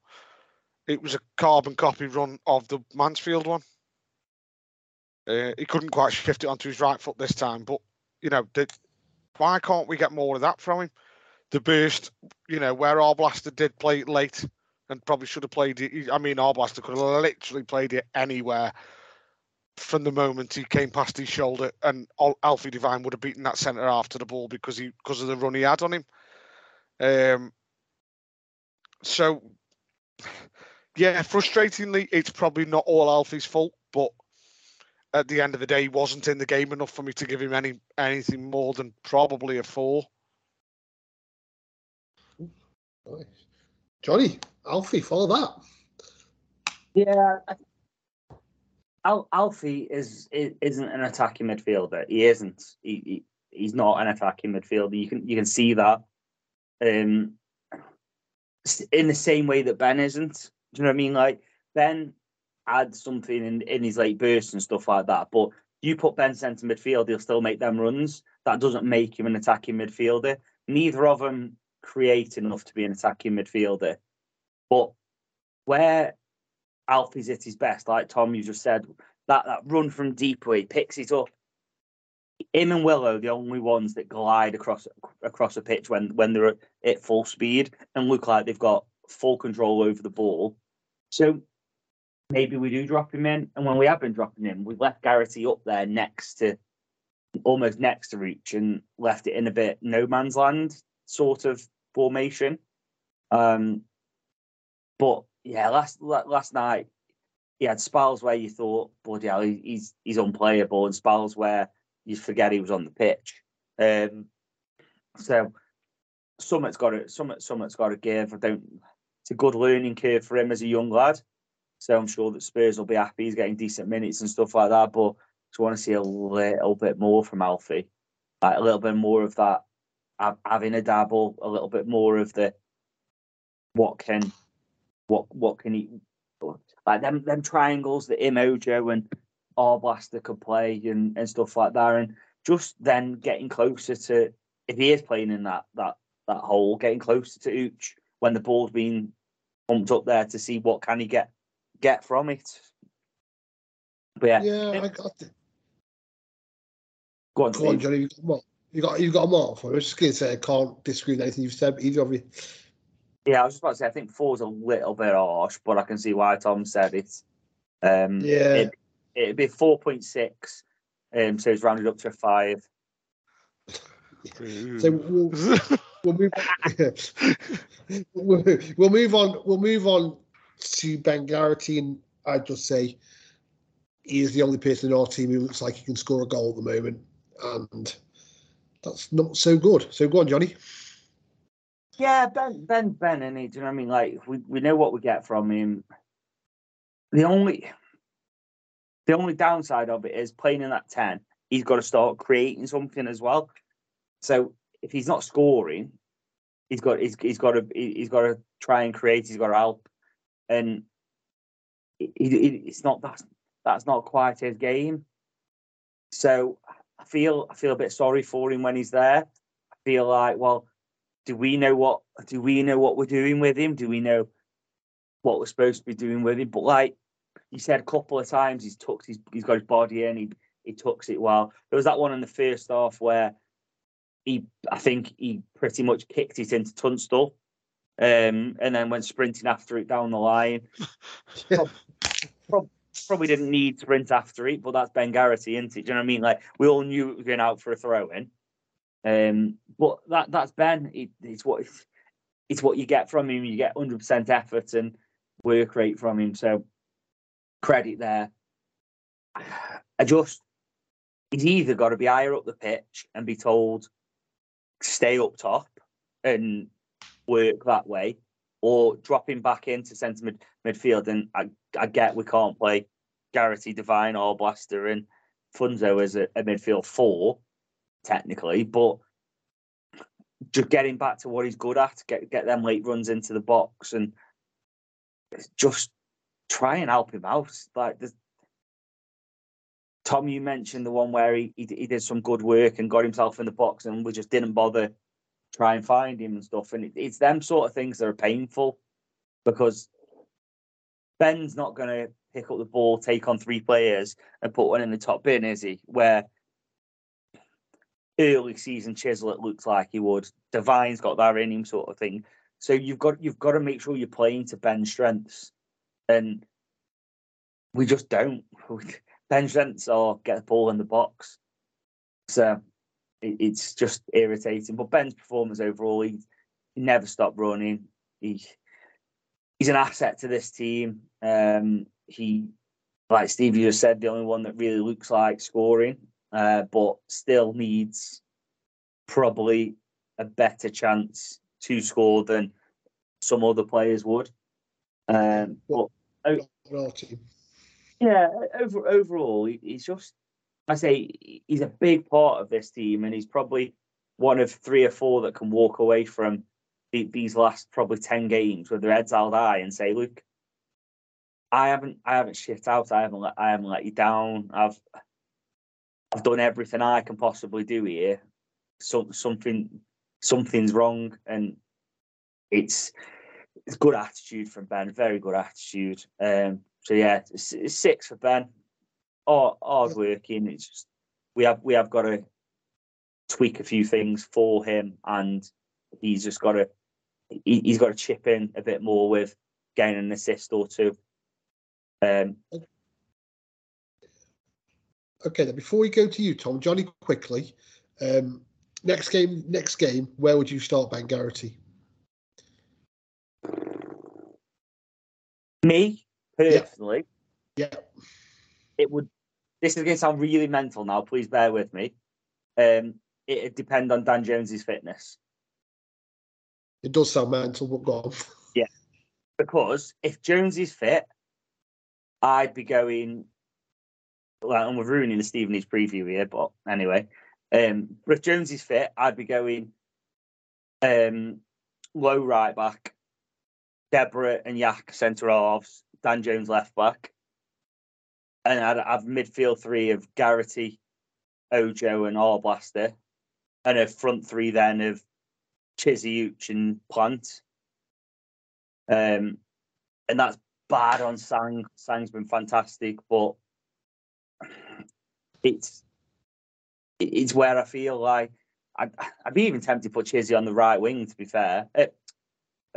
it was a carbon copy run of the Mansfield one. Uh, he couldn't quite shift it onto his right foot this time, but you know, why can't we get more of that from him? The burst, you know, where Arblaster did play it late and probably should have played it. I mean, Arblaster could have literally played it anywhere from the moment he came past his shoulder, and Alfie Devine would have beaten that centre after the ball because he because of the run he had on him. Um, so, yeah, frustratingly, it's probably not all Alfie's fault, but at the end of the day, he wasn't in the game enough for me to give him any anything more than probably a four. Johnny, Alfie, follow that. Yeah, Al- Alfie is, is isn't an attacking midfielder. He isn't. He, he he's not an attacking midfielder. You can you can see that. Um, in the same way that Ben isn't. Do you know what I mean? Like Ben adds something in in his late bursts and stuff like that. But you put Ben centre midfield, he'll still make them runs. That doesn't make him an attacking midfielder. Neither of them create enough to be an attacking midfielder. But where Alfie's at his best, like Tom, you just said, that, that run from deep where he picks it up. Him and Willow, the only ones that glide across across a pitch when when they're at, full speed and look like they've got full control over the ball. So maybe we do drop him in, and when we have been dropping him, we've left Garrity up there next to almost next to reach and left it in a bit no man's land sort of formation. Um, but yeah, last last night he had spells where you thought, bloody hell, he's he's unplayable, and spells where you forget he was on the pitch. Um, so something's got to something something's got to give. I don't. It's a good learning curve for him as a young lad. So I'm sure that Spurs will be happy he's getting decent minutes and stuff like that. But just want to see a little bit more from Alfie, like a little bit more of that ha- having a dabble, a little bit more of the what can what what can he like them them triangles that Imojo and Arblaster could play and, and stuff like that, and just then getting closer to if he is playing in that that that hole, getting closer to Ooch when the ball's being pumped up there to see what can he get get from it. But yeah, Yeah, I got it. go on, Go on, Johnny. More. You got you got a more for. me. I was just going to say I can't disagree with anything you've said. But either of you. Yeah, I was just about to say I think four's a little bit harsh, but I can see why Tom said it. Um, Yeah. it, it'd be four point six, um, so it's rounded up to a five. So we'll, we'll move. we'll, we'll move on. We'll move on to Ben Garrity, and I'd just say he is the only person in our team who looks like he can score a goal at the moment, and that's not so good. So go on, Johnny. Yeah, Ben, Ben, Ben, and he, do you know what I mean? Like we, we know what we get from him. The only The only downside of it is playing in that 10, he's got to start creating something as well. So if he's not scoring, he's got he's, he's got to he's got to try and create. He's got to help, and he, he, it's not that's that's not quite his game. So feel I feel a bit sorry for him when he's there. I feel like, well, do we know what do we know what we're doing with him? Do we know what we're supposed to be doing with him? But like you said a couple of times, he's tucked his he's got his body in. He he tucks it well. There was that one in the first half where he I think he pretty much kicked it into Tunstall, um, and then went sprinting after it down the line. probably didn't need to sprint after it, but that's Ben Garrity, isn't it? Do you know what I mean? Like we all knew it was going out for a throw in. Um, but that that's Ben. It, it's what it's what you get from him. You get hundred percent effort and work rate from him. So credit there. I just he's either got to be higher up the pitch and be told stay up top and work that way, or dropping back into centre mid- midfield. And I, I get we can't play Garrity, Devine, or Blaster and Funso as a, a midfield four, technically, but just getting back to what he's good at, get get them late runs into the box, and just try and help him out. Like Tom, you mentioned the one where he, he he did some good work and got himself in the box, and we just didn't bother try and find him and stuff. And it, it's them sort of things that are painful because Ben's not going to pick up the ball, take on three players, and put one in the top bin, is he? Where early season Chislett looks like he would. Devine's got that in him, sort of thing. So you've got you've got to make sure you're playing to Ben's strengths, and we just don't. Ben's strengths are get the ball in the box. So it, it's just irritating. But Ben's performance overall, he, he never stopped running. He he's an asset to this team. Um, he, like Steve just said, the only one that really looks like scoring, uh, but still needs probably a better chance to score than some other players would. Um, but Our yeah, over, overall, he's just, I say, he's a big part of this team, and he's probably one of three or four that can walk away from the, these last probably ten games with their heads held high and say, "Look, I haven't, I haven't shit out. I haven't, I haven't let you down. I've, I've done everything I can possibly do here. So, something, something's wrong, and it's." It's good attitude from Ben, very good attitude. Um, so yeah, it's, it's six for Ben. Hard, hard working. It's just we have we have got to tweak a few things for him, and he's just got to he, he's got to chip in a bit more with getting an assist or two. Um, Okay, then before we go to you, Tom, Johnny, quickly. Um, next game, next game. Where would you start, Ben Garrity? me personally, Yeah, it would. This is going to sound really mental now. Please bear with me. Um, it'd depend on Dan Jones's fitness. it does sound mental, but go on. because if Jones is fit, I'd be going. Well, and we're ruining the Stevenage preview here, but anyway, um, if Jones is fit, I'd be going um, low right back, Debrah and Yak centre halves, Dan Jones left back, and I'd have midfield three of Garrity, Ojo, and Arblaster, and a front three then of Chizzy, Uch, and Plant. Um, and that's bad on Sang. Sang's been fantastic, but it's it's where I feel like I'd, I'd be even tempted to put Chizzy on the right wing. To be fair,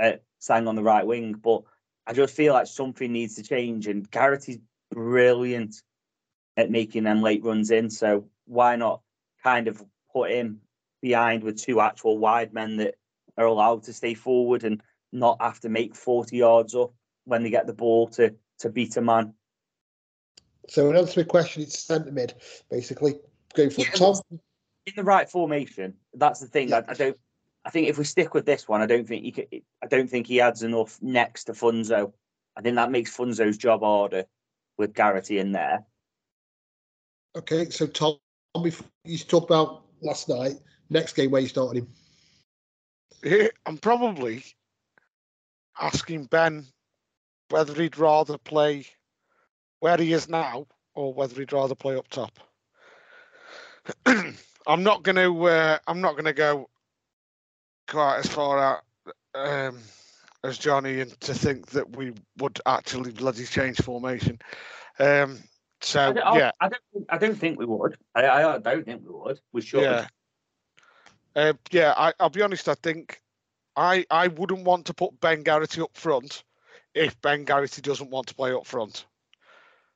uh, Sang on the right wing, but I just feel like something needs to change. And Garrity's brilliant at making them late runs in, so why not kind of put him behind with two actual wide men that are allowed to stay forward and not have to make 40 yards up when they get the ball to to beat a man. So, in answer to my question, it's centre mid, basically. Going for Yeah, Tom. In the right formation, that's the thing. I, I don't. I think if we stick with this one, I don't think he. Could, I don't think he adds enough next to Funso. I think that makes Funso's job harder with Garrity in there. Okay, so Tom, before you talked about last night, next game where you started him. I'm probably asking Ben whether he'd rather play where he is now or whether he'd rather play up top. I'm not going to. Uh, I'm not going to go quite as far out um, as Johnny and to think that we would actually bloody change formation. Um, so I don't, yeah, I don't. think- I don't think we would. I, I don't think we would. We should. yeah, uh, yeah. I, I'll be honest. I think I I wouldn't want to put Ben Garrity up front if Ben Garrity doesn't want to play up front,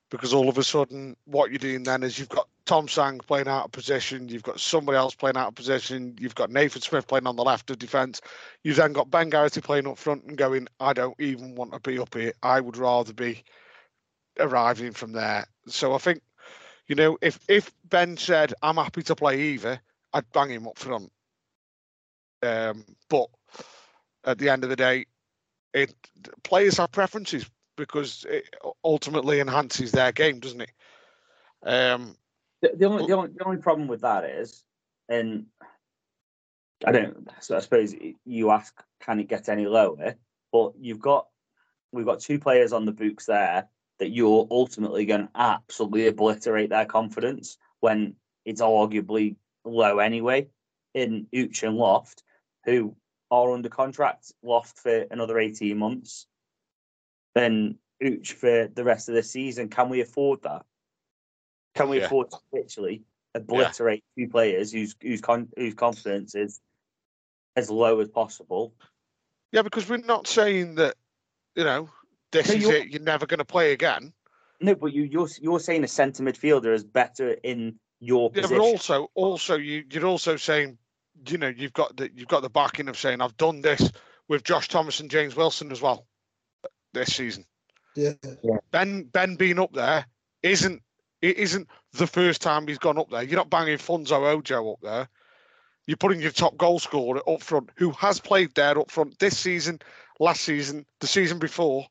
because all of a sudden what you're doing then is you've got Tom Sang playing out of position, you've got somebody else playing out of position, you've got Nathan Smith playing on the left of defence, you've then got Ben Garrity playing up front and going, I don't even want to be up here. I would rather be arriving from there. So I think, you know, if if Ben said I'm happy to play either, I'd bang him up front. Um, but at the end of the day, it players have preferences because it ultimately enhances their game, doesn't it? Um, The, the only the only the only problem with that is, and I don't. So I suppose you ask, can it get any lower? But you've got we've got two players on the books there that you're ultimately going to absolutely obliterate their confidence when it's arguably low anyway. In Uch and Loft, who are under contract, Loft for another eighteen months, then Uch for the rest of the season. Can we afford that? Can we Yeah. afford to literally obliterate two players whose whose con- whose confidence is as low as possible? yeah, because we're not saying that, you know, this No, is you're- it. You're never going to play again. No, but you you're you're saying a centre midfielder is better in your Yeah, position. but also, also you you're also saying, you know, you've got the you've got the backing of saying I've done this with Josh Thomas and James Wilson as well uh, this season. Yeah. Ben Ben being up there isn't it isn't the first time he's gone up there. You're not banging Funso Ojo up there. You're putting your top goal scorer up front, who has played there up front this season, last season, the season before.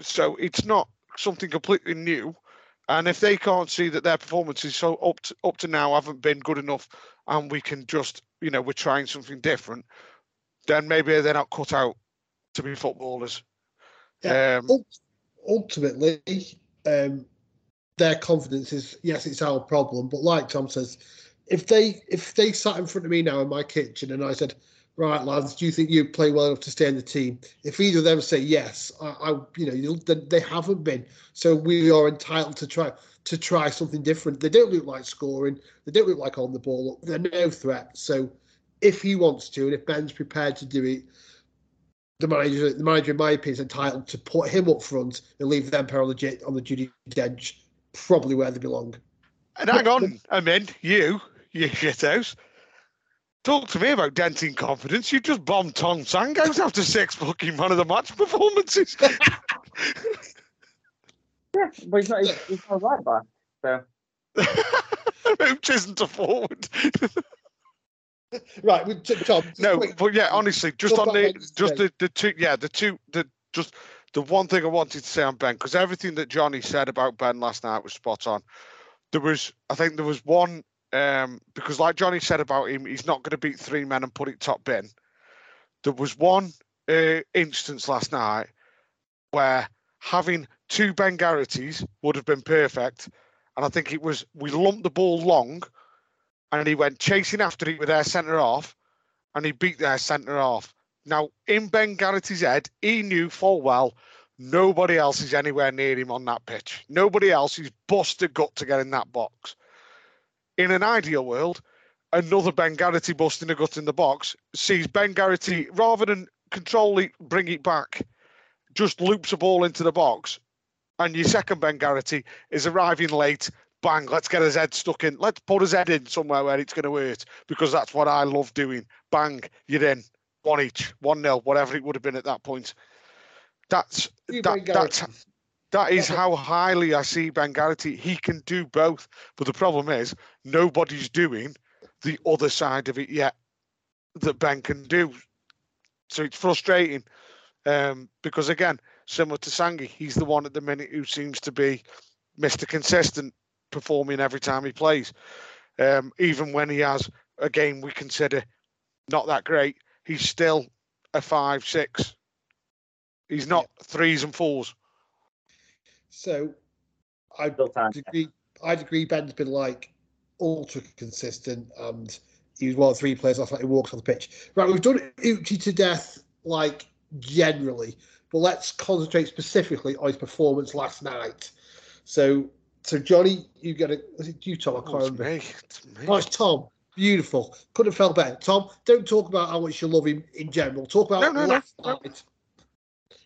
So it's not something completely new. And if they can't see that their performances so up to, up to now haven't been good enough, and we can just you know we're trying something different, then maybe they're not cut out to be footballers. Yeah. Um, ultimately, um, their confidence is yes, it's our problem. But like Tom says, if they if they sat in front of me now in my kitchen and I said, "Right, lads, do you think you play well enough to stay in the team?" If either of them say yes, I, I you know, they, haven't been. So we are entitled to try to try something different. They don't look like scoring. They don't look like on the ball. They're no threat. So if he wants to, and if Ben's prepared to do it, the manager, the manager, in my opinion, is entitled to put him up front and leave them on the on the duty bench, probably where they belong. And hang on, I'm um, in. You, you shithouse. Talk to me about denting confidence. You just bombed Tom Sangos after six fucking man of the match performances. Yeah, but he's not he's, he's not right back. So Hooch isn't a forward. Right, we took Tom. no, quick- but yeah, honestly, just Talk on the just the, the two, yeah, the two, the just the one thing I wanted to say on Ben because everything that Johnny said about Ben last night was spot on. There was, I think, there was one um, because, like Johnny said about him, he's not going to beat three men and put it top bin. There was one uh, instance last night where having two Ben Garrities would have been perfect, and I think it was we lumped the ball long, and he went chasing after it with their centre off, and he beat their centre half. Now, in Ben Garrity's head, he knew full well nobody else is anywhere near him on that pitch. Nobody else is busted gut to get in that box. In an ideal world, another Ben Garrity busting a gut in the box sees Ben Garrity, rather than control it, bring it back, just loops a ball into the box. And your second Ben Garrity is arriving late. Bang, let's get his head stuck in. Let's put his head in somewhere where it's going to hurt because that's what I love doing. Bang, you're in. One each, one nil, whatever it would have been at that point. That's that, that's that is how highly I see Ben Garrity. He can do both, but the problem is nobody's doing the other side of it yet that Ben can do. So it's frustrating um, because again, similar to Sangi, he's the one at the minute who seems to be Mr. Consistent. performing every time he plays. Um, even when he has a game we consider not that great, he's still a five, six. He's not threes and fours. So I'd agree. I'd agree. Ben's been like ultra consistent, and he was one of three players last night who walks on the pitch. Right, we've done Uche to death, like generally, but let's concentrate specifically on his performance last night. So, so Johnny, you get a. Was it you, Tom? I can't Oh, it's remember. me. It's me. Oh, it's Tom. Beautiful. Couldn't have felt better. Tom, don't talk about how much you love him in general. Talk about No, no, last no. night.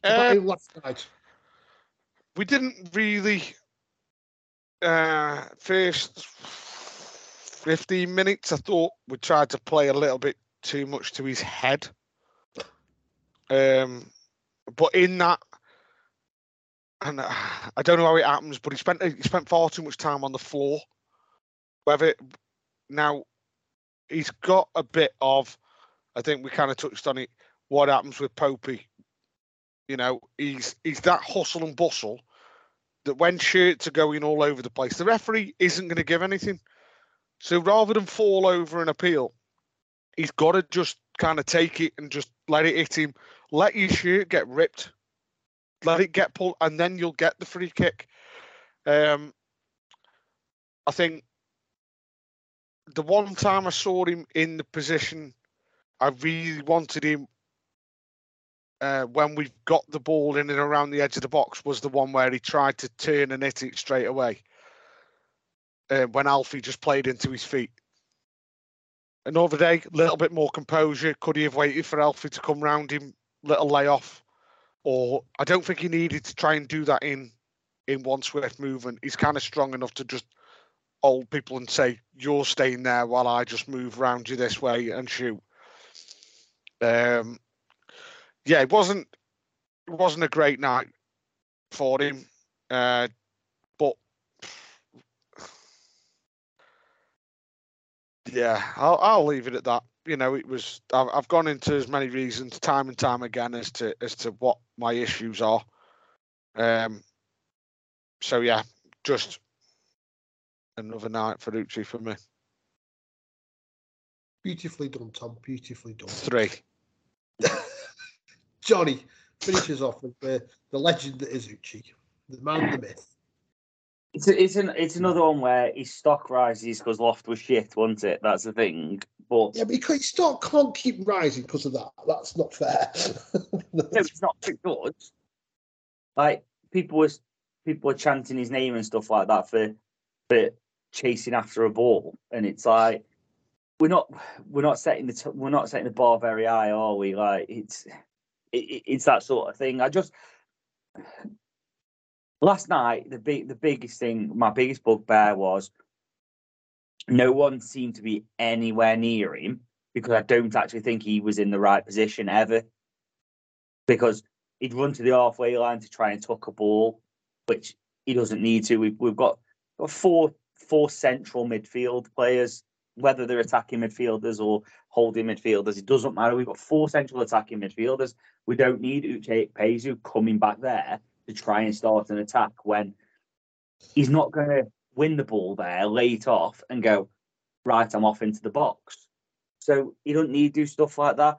About Uh, him last night. we didn't really uh first 15 minutes i thought we tried to play a little bit too much to his head um but in that and uh, i don't know how it happens but he spent he spent far too much time on the floor whether now he's got a bit of i think we kind of touched on it what happens with popey you know he's he's that hustle and bustle that when shirts are going all over the place, the referee isn't going to give anything. So rather than fall over and appeal, he's got to just kind of take it and just let it hit him. Let your shirt get ripped. Let it get pulled, and then you'll get the free kick. Um, I think the one time I saw him in the position I really wanted him uh, when we've got the ball in and around the edge of the box was the one where he tried to turn and hit it straight away. Uh, when Alfie just played into his feet. Another day, a little bit more composure. Could he have waited for Alfie to come round him, little layoff? Or I don't think he needed to try and do that in in one swift movement. He's kind of strong enough to just hold people and say, "You're staying there while I just move round you this way and shoot." Um, yeah, it wasn't it wasn't a great night for him, uh, but yeah, I'll I'll leave it at that. You know, it was I've, I've gone into as many reasons time and time again as to as to what my issues are. Um. So yeah, just another night for Uche for me. Beautifully done, Tom. Beautifully done. Three. Johnny finishes off with the, the legend that is Uche, the man, the myth. It's a, it's an it's another one where his stock rises because Loft was shit, wasn't it? That's the thing. But Yeah, but his stock can't keep rising because of that. That's not fair. no, it's not too good. Like people was people were chanting his name and stuff like that for for chasing after a ball, and it's like we're not we're not setting the t- we're not setting the bar very high, are we? Like it's it, it- it's that sort of thing. I just last night the big the biggest thing, my biggest bugbear was no one seemed to be anywhere near him because I don't actually think he was in the right position ever. Because he'd run to the halfway line to try and tuck a ball, which he doesn't need to. We've we've got four four central midfield players, whether they're attacking midfielders or holding midfielders, it doesn't matter. We've got four central attacking midfielders. We don't need Uche Ikpeazu coming back there to try and start an attack when he's not going to win the ball there, lay it off, and go, right, I'm off into the box. So he don't need to do stuff like that.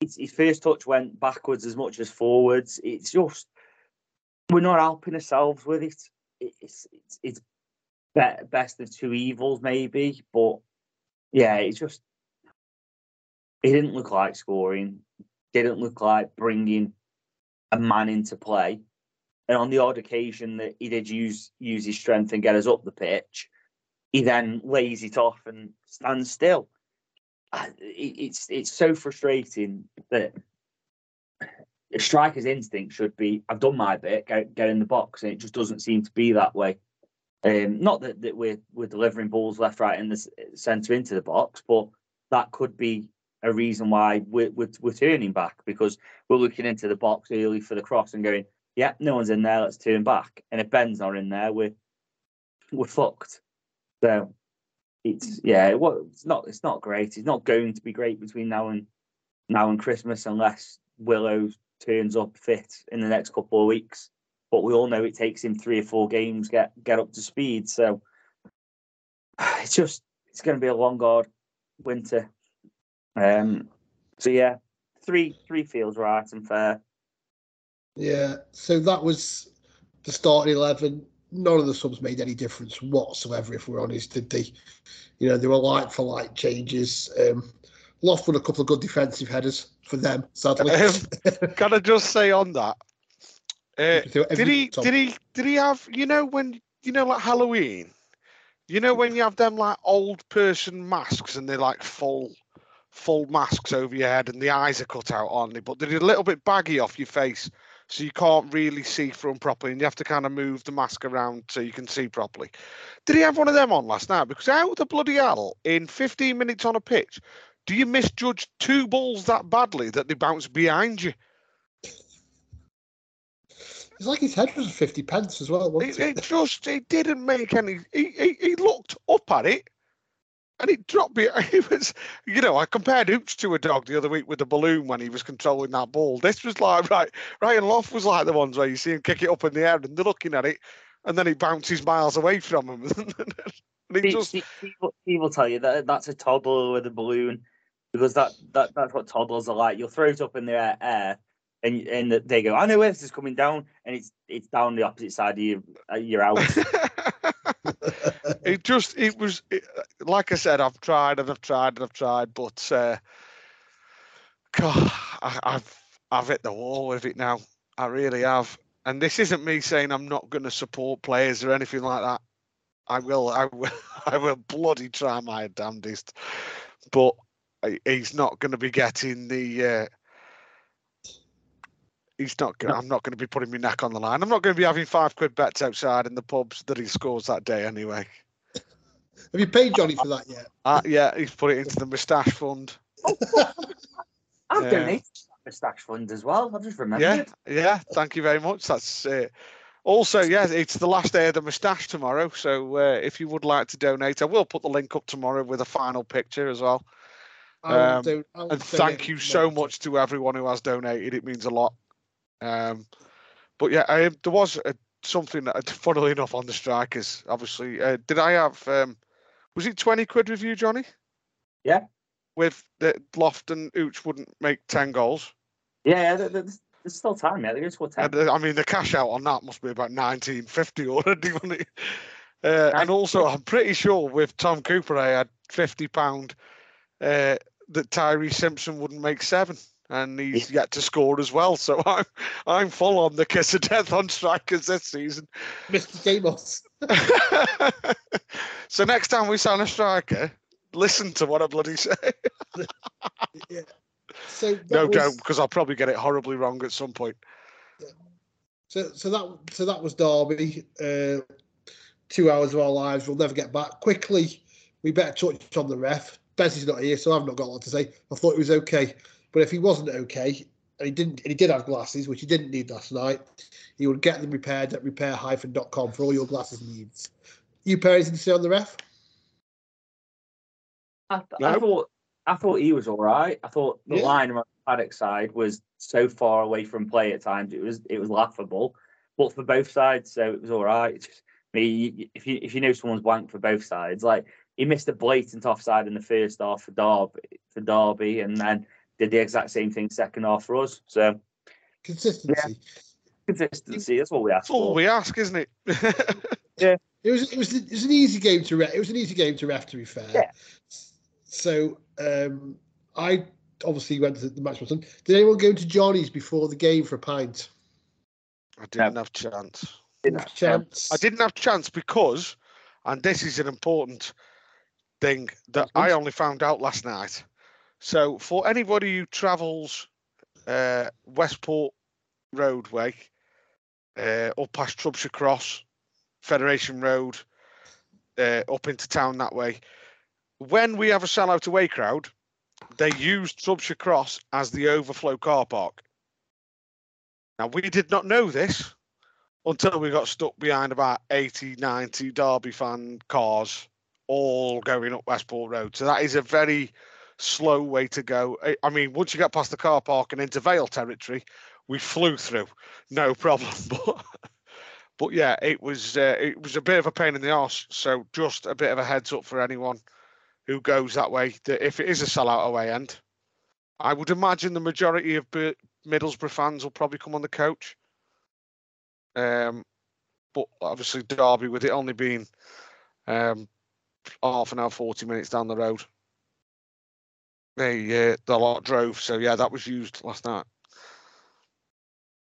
It's, his first touch went backwards as much as forwards. It's just we're not helping ourselves with it. It's it's it's be- best of two evils maybe, but yeah, it's just it didn't look like scoring. Didn't look like bringing a man into play. And on the odd occasion that he did use use his strength and get us up the pitch, he then lays it off and stands still. It's it's so frustrating that a striker's instinct should be I've done my bit, get, get in the box, and it just doesn't seem to be that way. Um, not that, that we're we're delivering balls left, right, in the centre into the box, but that could be a reason why we're, we're we're turning back because we're looking into the box early for the cross and going, yeah, no one's in there, let's turn back. And if Ben's not in there, we're we're fucked. So it's yeah, it it's not it's not great. It's not going to be great between now and now and Christmas unless Willow turns up fit in the next couple of weeks. But we all know it takes him three or four games get get up to speed. So it's just it's going to be a long hard winter. Um, so yeah, three three feels right and fair. Yeah, so that was the starting eleven. None of the subs made any difference whatsoever, if we're honest, did they? You know, they were like for like changes. Um, Loft won a couple of good defensive headers for them, sadly. Um, Can I just say on that? Uh, did he? Tom. Did he? Did he have? You know when? You know like Halloween. You know when you have them like old person masks and they're like full, full masks over your head and the eyes are cut out on it, but they're a little bit baggy off your face, so you can't really see them properly, and you have to kind of move the mask around so you can see properly. Did he have one of them on last night? Because how the bloody hell in 15 minutes on a pitch do you misjudge two balls that badly that they bounce behind you? It's like his head was 50 pence as well, wasn't It, it? it just it didn't make any. He, he, he looked up at it, and it dropped me. It was, you know, I compared Hooch to a dog the other week with the balloon when he was controlling that ball. This was like right. Ryan Loft was like the ones where you see him kick it up in the air and they're looking at it, and then it bounces miles away from him. and he Steve, just Steve, Steve will- Steve will tell you that that's a toddler with a balloon because that, that that's what toddlers are like. You'll throw it up in the air, air and and they go, I know where this is coming down, and it's it's down the opposite side of your uh, your house. it just it was it, like I said, I've tried and I've tried and I've tried, but uh, God, I, I've I've hit the wall with it now. I really have. And this isn't me saying I'm not going to support players or anything like that. I will, I will, I will bloody try my damnedest, but he- he's not going to be getting the. Uh, he's not. Gonna, I'm not going to be putting my neck on the line. I'm not going to be having five quid bets outside in the pubs that he scores that day anyway. Have you paid Johnny for that yet? Uh, yeah, he's put it into the moustache fund. I've Yeah. donated to the stash fund as well. I've just remembered. Yeah, it. yeah. Thank you very much. That's uh, also yeah. It's the last day of the moustache tomorrow, so uh, if you would like to donate, I will put the link up tomorrow with a final picture as well. I will Um, do- And thank you so tomorrow. much to everyone who has donated. It means a lot. Um, but yeah, I, there was a, something that, funnily enough, on the strikers. Obviously, uh, did I have? Um, was it twenty quid with you, Johnny? Yeah. With the Loft and Ooch wouldn't make ten goals. Yeah, there's, there's still time yet. They're going to score ten. And, uh, I mean, the cash out on that must be about 1950 already, wasn't it? Uh, and also, I'm pretty sure with Tom Cooper, I had 50 pound uh, that Tyree Simpson wouldn't make seven, and he's yet to score as well. So I'm I'm full on the kiss of death on strikers this season. Mr. Gamos. so next time we sign a striker, listen to what I bloody say. yeah. So no, was, don't, because I'll probably get it horribly wrong at some point. So, so that so that was Derby. Uh, two hours of our lives we'll never get back. Quickly, we better touch on the ref. Bezzy's not here, so I've not got a lot to say. I thought he was okay, but if he wasn't okay, and he didn't, and he did have glasses, which he didn't need last night, he would get them repaired at repair-com for all your glasses needs. You pair anything to say on the ref? I, I No. thought I thought he was all right. I thought the Yeah. line on the paddock side was so far away from play at times. It was it was laughable, but for both sides, so it was all right. It's just- I mean, if you if you know someone's blank for both sides, like he missed a blatant offside in the first half for Derby for Derby, and then did the exact same thing second half for us. So Consistency. consistency, that's what we ask. That's all for. we ask, isn't it? yeah. It was it was it was an easy game to ref. It was an easy game to ref. To be fair. Yeah. So um, I obviously went to the match. Button. Did anyone go to Johnny's before the game for a pint? I didn't have chance. Didn't have Chance. I didn't have chance because, and this is an important thing that I only found out last night. So, for anybody who travels uh, Westport Roadway, uh, up past Trubshaw Cross, Federation Road, uh, up into town that way, when we have a sellout away crowd, they use Trubshaw Cross as the overflow car park. Now, we did not know this until we got stuck behind about 80, 90 Derby fan cars all going up Westport Road. So that is a very slow way to go. I- mean, once you get past the car park and into Vale territory, we flew through, no problem. But But yeah, it was uh, it was a bit of a pain in the arse. So just a bit of a heads up for anyone who goes that way. That if it is a sellout away end, I would imagine the majority of Middlesbrough fans will probably come on the coach. Um, but obviously Derby, with it only being um, half an hour, forty minutes down the road, they uh, the lot drove. So yeah, that was used last night.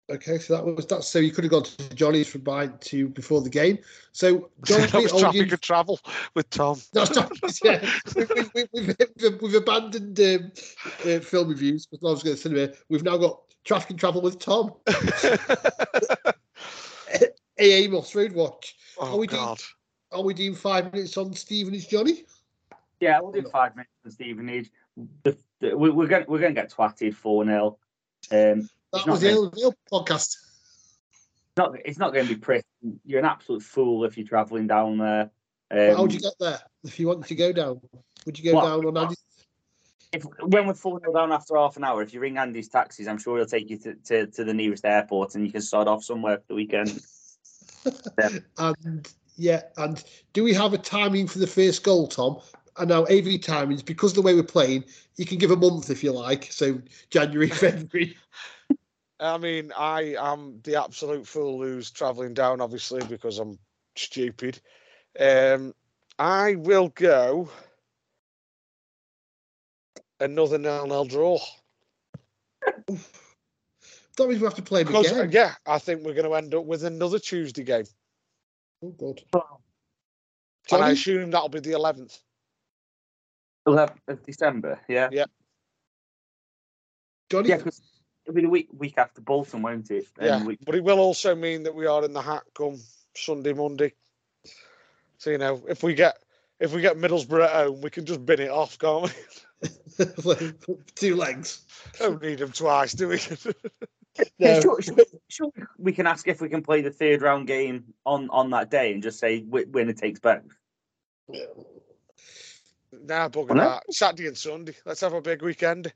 Okay, so that was that. So you could have gone to Johnny's for by to before the game. So Johnny, that was traffic you- and travel with Tom. That's Johnny's, yeah. we've, we've, we've, we've, we've abandoned um, uh, film reviews because I was going to cinema. We've now got traffic and travel with Tom. AA Moss Road Watch. Are oh we doing- God. Are we doing five minutes on Stevenage, Johnny? Yeah, we'll do five minutes for Stevenage. The, the, we, we're going we're going to get twatted four 0 Um, That was the going- old, the old podcast. not it's not going to be pretty. You're an absolute fool if you're travelling down there. Um, How'd you get there? If you wanted to go down, would you go What? down on Andy's? if when we're four 0 down after half an hour, if you ring Andy's taxis, I'm sure he'll take you to, to, to the nearest airport and you can start off somewhere for the weekend. And yeah, and do we have a timing for the first goal, Tom? And now AV timings, because of the way we're playing, you can give a month if you like. So January, February. I mean, I am the absolute fool who's travelling down, obviously, because I'm stupid. Um, I will go another nil-nil draw. That means we have to play Because, again. yeah, I think we're going to end up with another Tuesday game. Oh God. And I assume that'll be the 11th. 11th of December, yeah. Yeah. Johnny, Yeah, because it'll be the week week after Bolton, won't it? And Yeah, we- but it will also mean that we are in the hat come Sunday, Monday. So, you know, if we get if we get Middlesbrough at home, we can just bin it off, can't we? two legs. Don't need them twice, do we? Yeah, No. sure, sure, sure, we can ask if we can play the third round game on, on that day and just say wi- winner takes both. nah, bugger Well, no. that. Saturday and Sunday. Let's have a big weekend.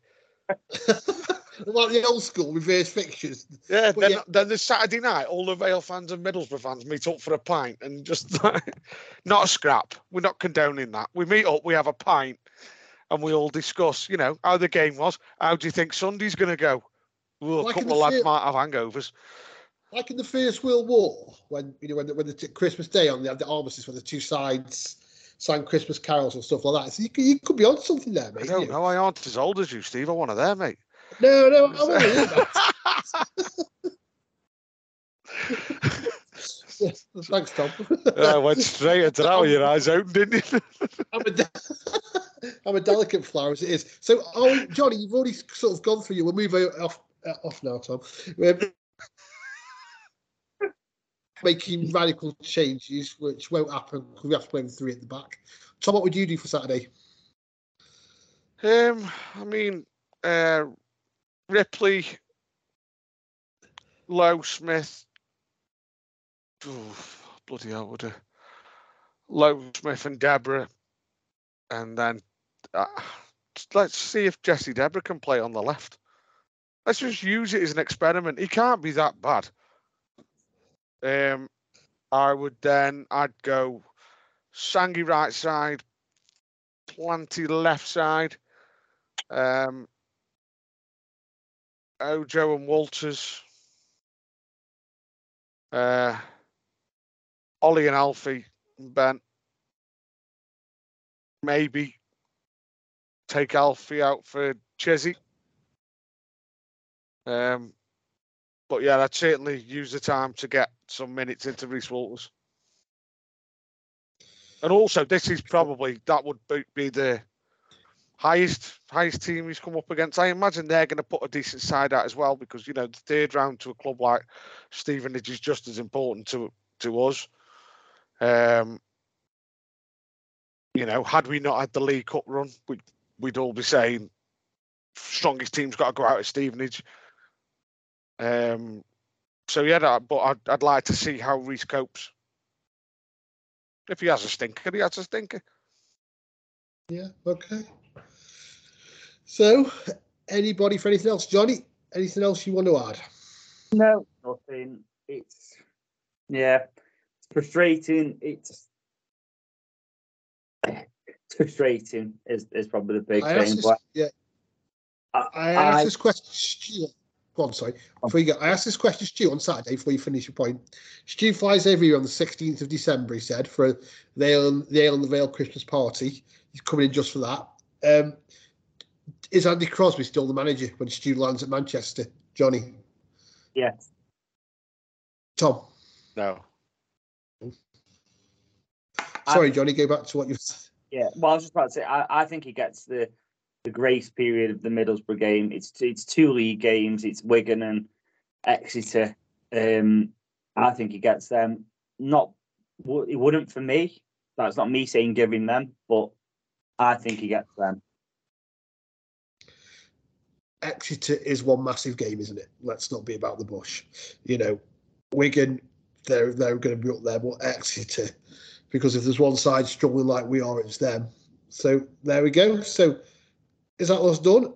like the old school reverse fixtures. Yeah, then, yeah. then this Saturday night, all the Vale fans and Middlesbrough fans meet up for a pint and just not a scrap. We're not condoning that. We meet up, we have a pint, and we all discuss, you know, how the game was. How do you think Sunday's going to go? Well, a Like in couple of lads might have hangovers. Like in the First World War, when you know when the, when the t- Christmas Day on the, the armistice where the two sides sang Christmas carols and stuff like that. So you, could- you could be on something there, I mate. don't you know. I aren't as old as you, Steve. I'm one of them, mate. No, no, I'm only in that. Thanks, Tom. I went straight into that with your eyes open, didn't you? I'm a, de- I'm a delicate flower as it is. So, oh, Johnny, you've already sort of gone through you. We'll move off off now, Tom. Um, making radical changes, which won't happen because we have to play with three at the back. Tom, what would you do for Saturday? Um, I mean, uh, Ripley, Low Smith. Bloody hell, would a Low Smith and Debrah, and then uh, let's see if Jesse Debrah can play on the left. Let's just use it as an experiment. He can't be that bad. Um, I would then I'd go Sangi right side, Planty left side. Um, Ojo and Walters. Uh, Ollie and Alfie and Ben. Maybe take Alfie out for Chesney. Um, but yeah, I'd certainly use the time to get some minutes into Reese Walters. And also, this is probably that would be, the highest highest team he's come up against. I imagine they're going to put a decent side out as well because you know the third round to a club like Stevenage is just as important to to us. Um, you know, had we not had the League Cup run, we'd we'd all be saying strongest team's got to go out at Stevenage. Um, so yeah, that, but I'd, I'd like to see how Reese copes. If he has a stinker, he has a stinker. Yeah, okay. So, anybody for anything else? Johnny, anything else you want to add? No, nothing. It's Yeah, it's frustrating. It's it's frustrating. Is is probably the big I thing. this, But yeah, I, I asked I- this question. Stu, go on, sorry. Before you go, I asked this question, Stu, on Saturday. Before you finish your point, Stu flies over here on the sixteenth of December. He said for the Ale the Ale and the Vale Christmas party. He's coming in just for that. Um, is Andy Crosby still the manager when Stu lands at Manchester? Johnny, Yes. Tom. No. Sorry, Johnny. Go back to what you. Said. Yeah. Well, I was just about to say. I, I think he gets the the grace period of the Middlesbrough game. It's it's two league games. It's Wigan and Exeter. Um, I think he gets them. Not it wouldn't for me. That's not me saying giving them, but I think he gets them. Exeter is one massive game, isn't it? Let's not be about the bush. You know, Wigan, they're they're going to be up there, but Exeter, because if there's one side struggling like we are, it's them. So there we go. So is that us done?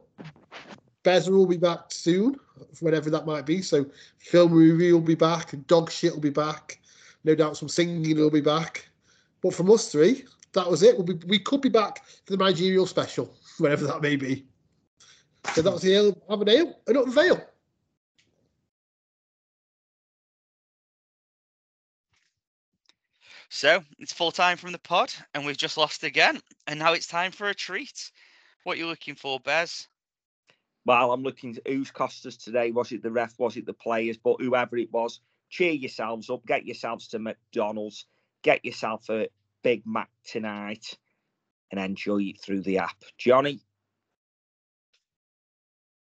Bezza will be back soon, whenever that might be. So film review will be back, dog shit will be back. No doubt some singing will be back. But from us three, that was it. We'll be, we could be back for the managerial special, whenever that may be. So that was the ale, have an ale, and up Vale. So it's full time from the pod, and we've just lost again. And now it's time for a treat. What are you looking for, Bez? Well, I'm looking at who's cost us today. Was it the ref? Was it the players? But whoever it was, cheer yourselves up. Get yourselves to McDonald's. Get yourself a Big Mac tonight and enjoy it through the app. Johnny,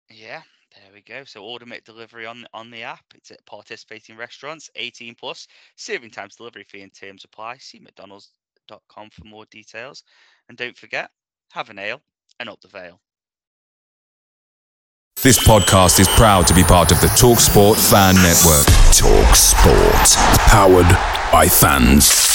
Yeah, there we go. So order make delivery on on the app. It's at participating restaurants, 18 plus. Serving times, delivery fee, and terms apply. See McDonald's.com for more details. And don't forget, have an ale and up the veil. This podcast is proud to be part of the TalkSport Fan Network. Talk Sport. Powered by fans.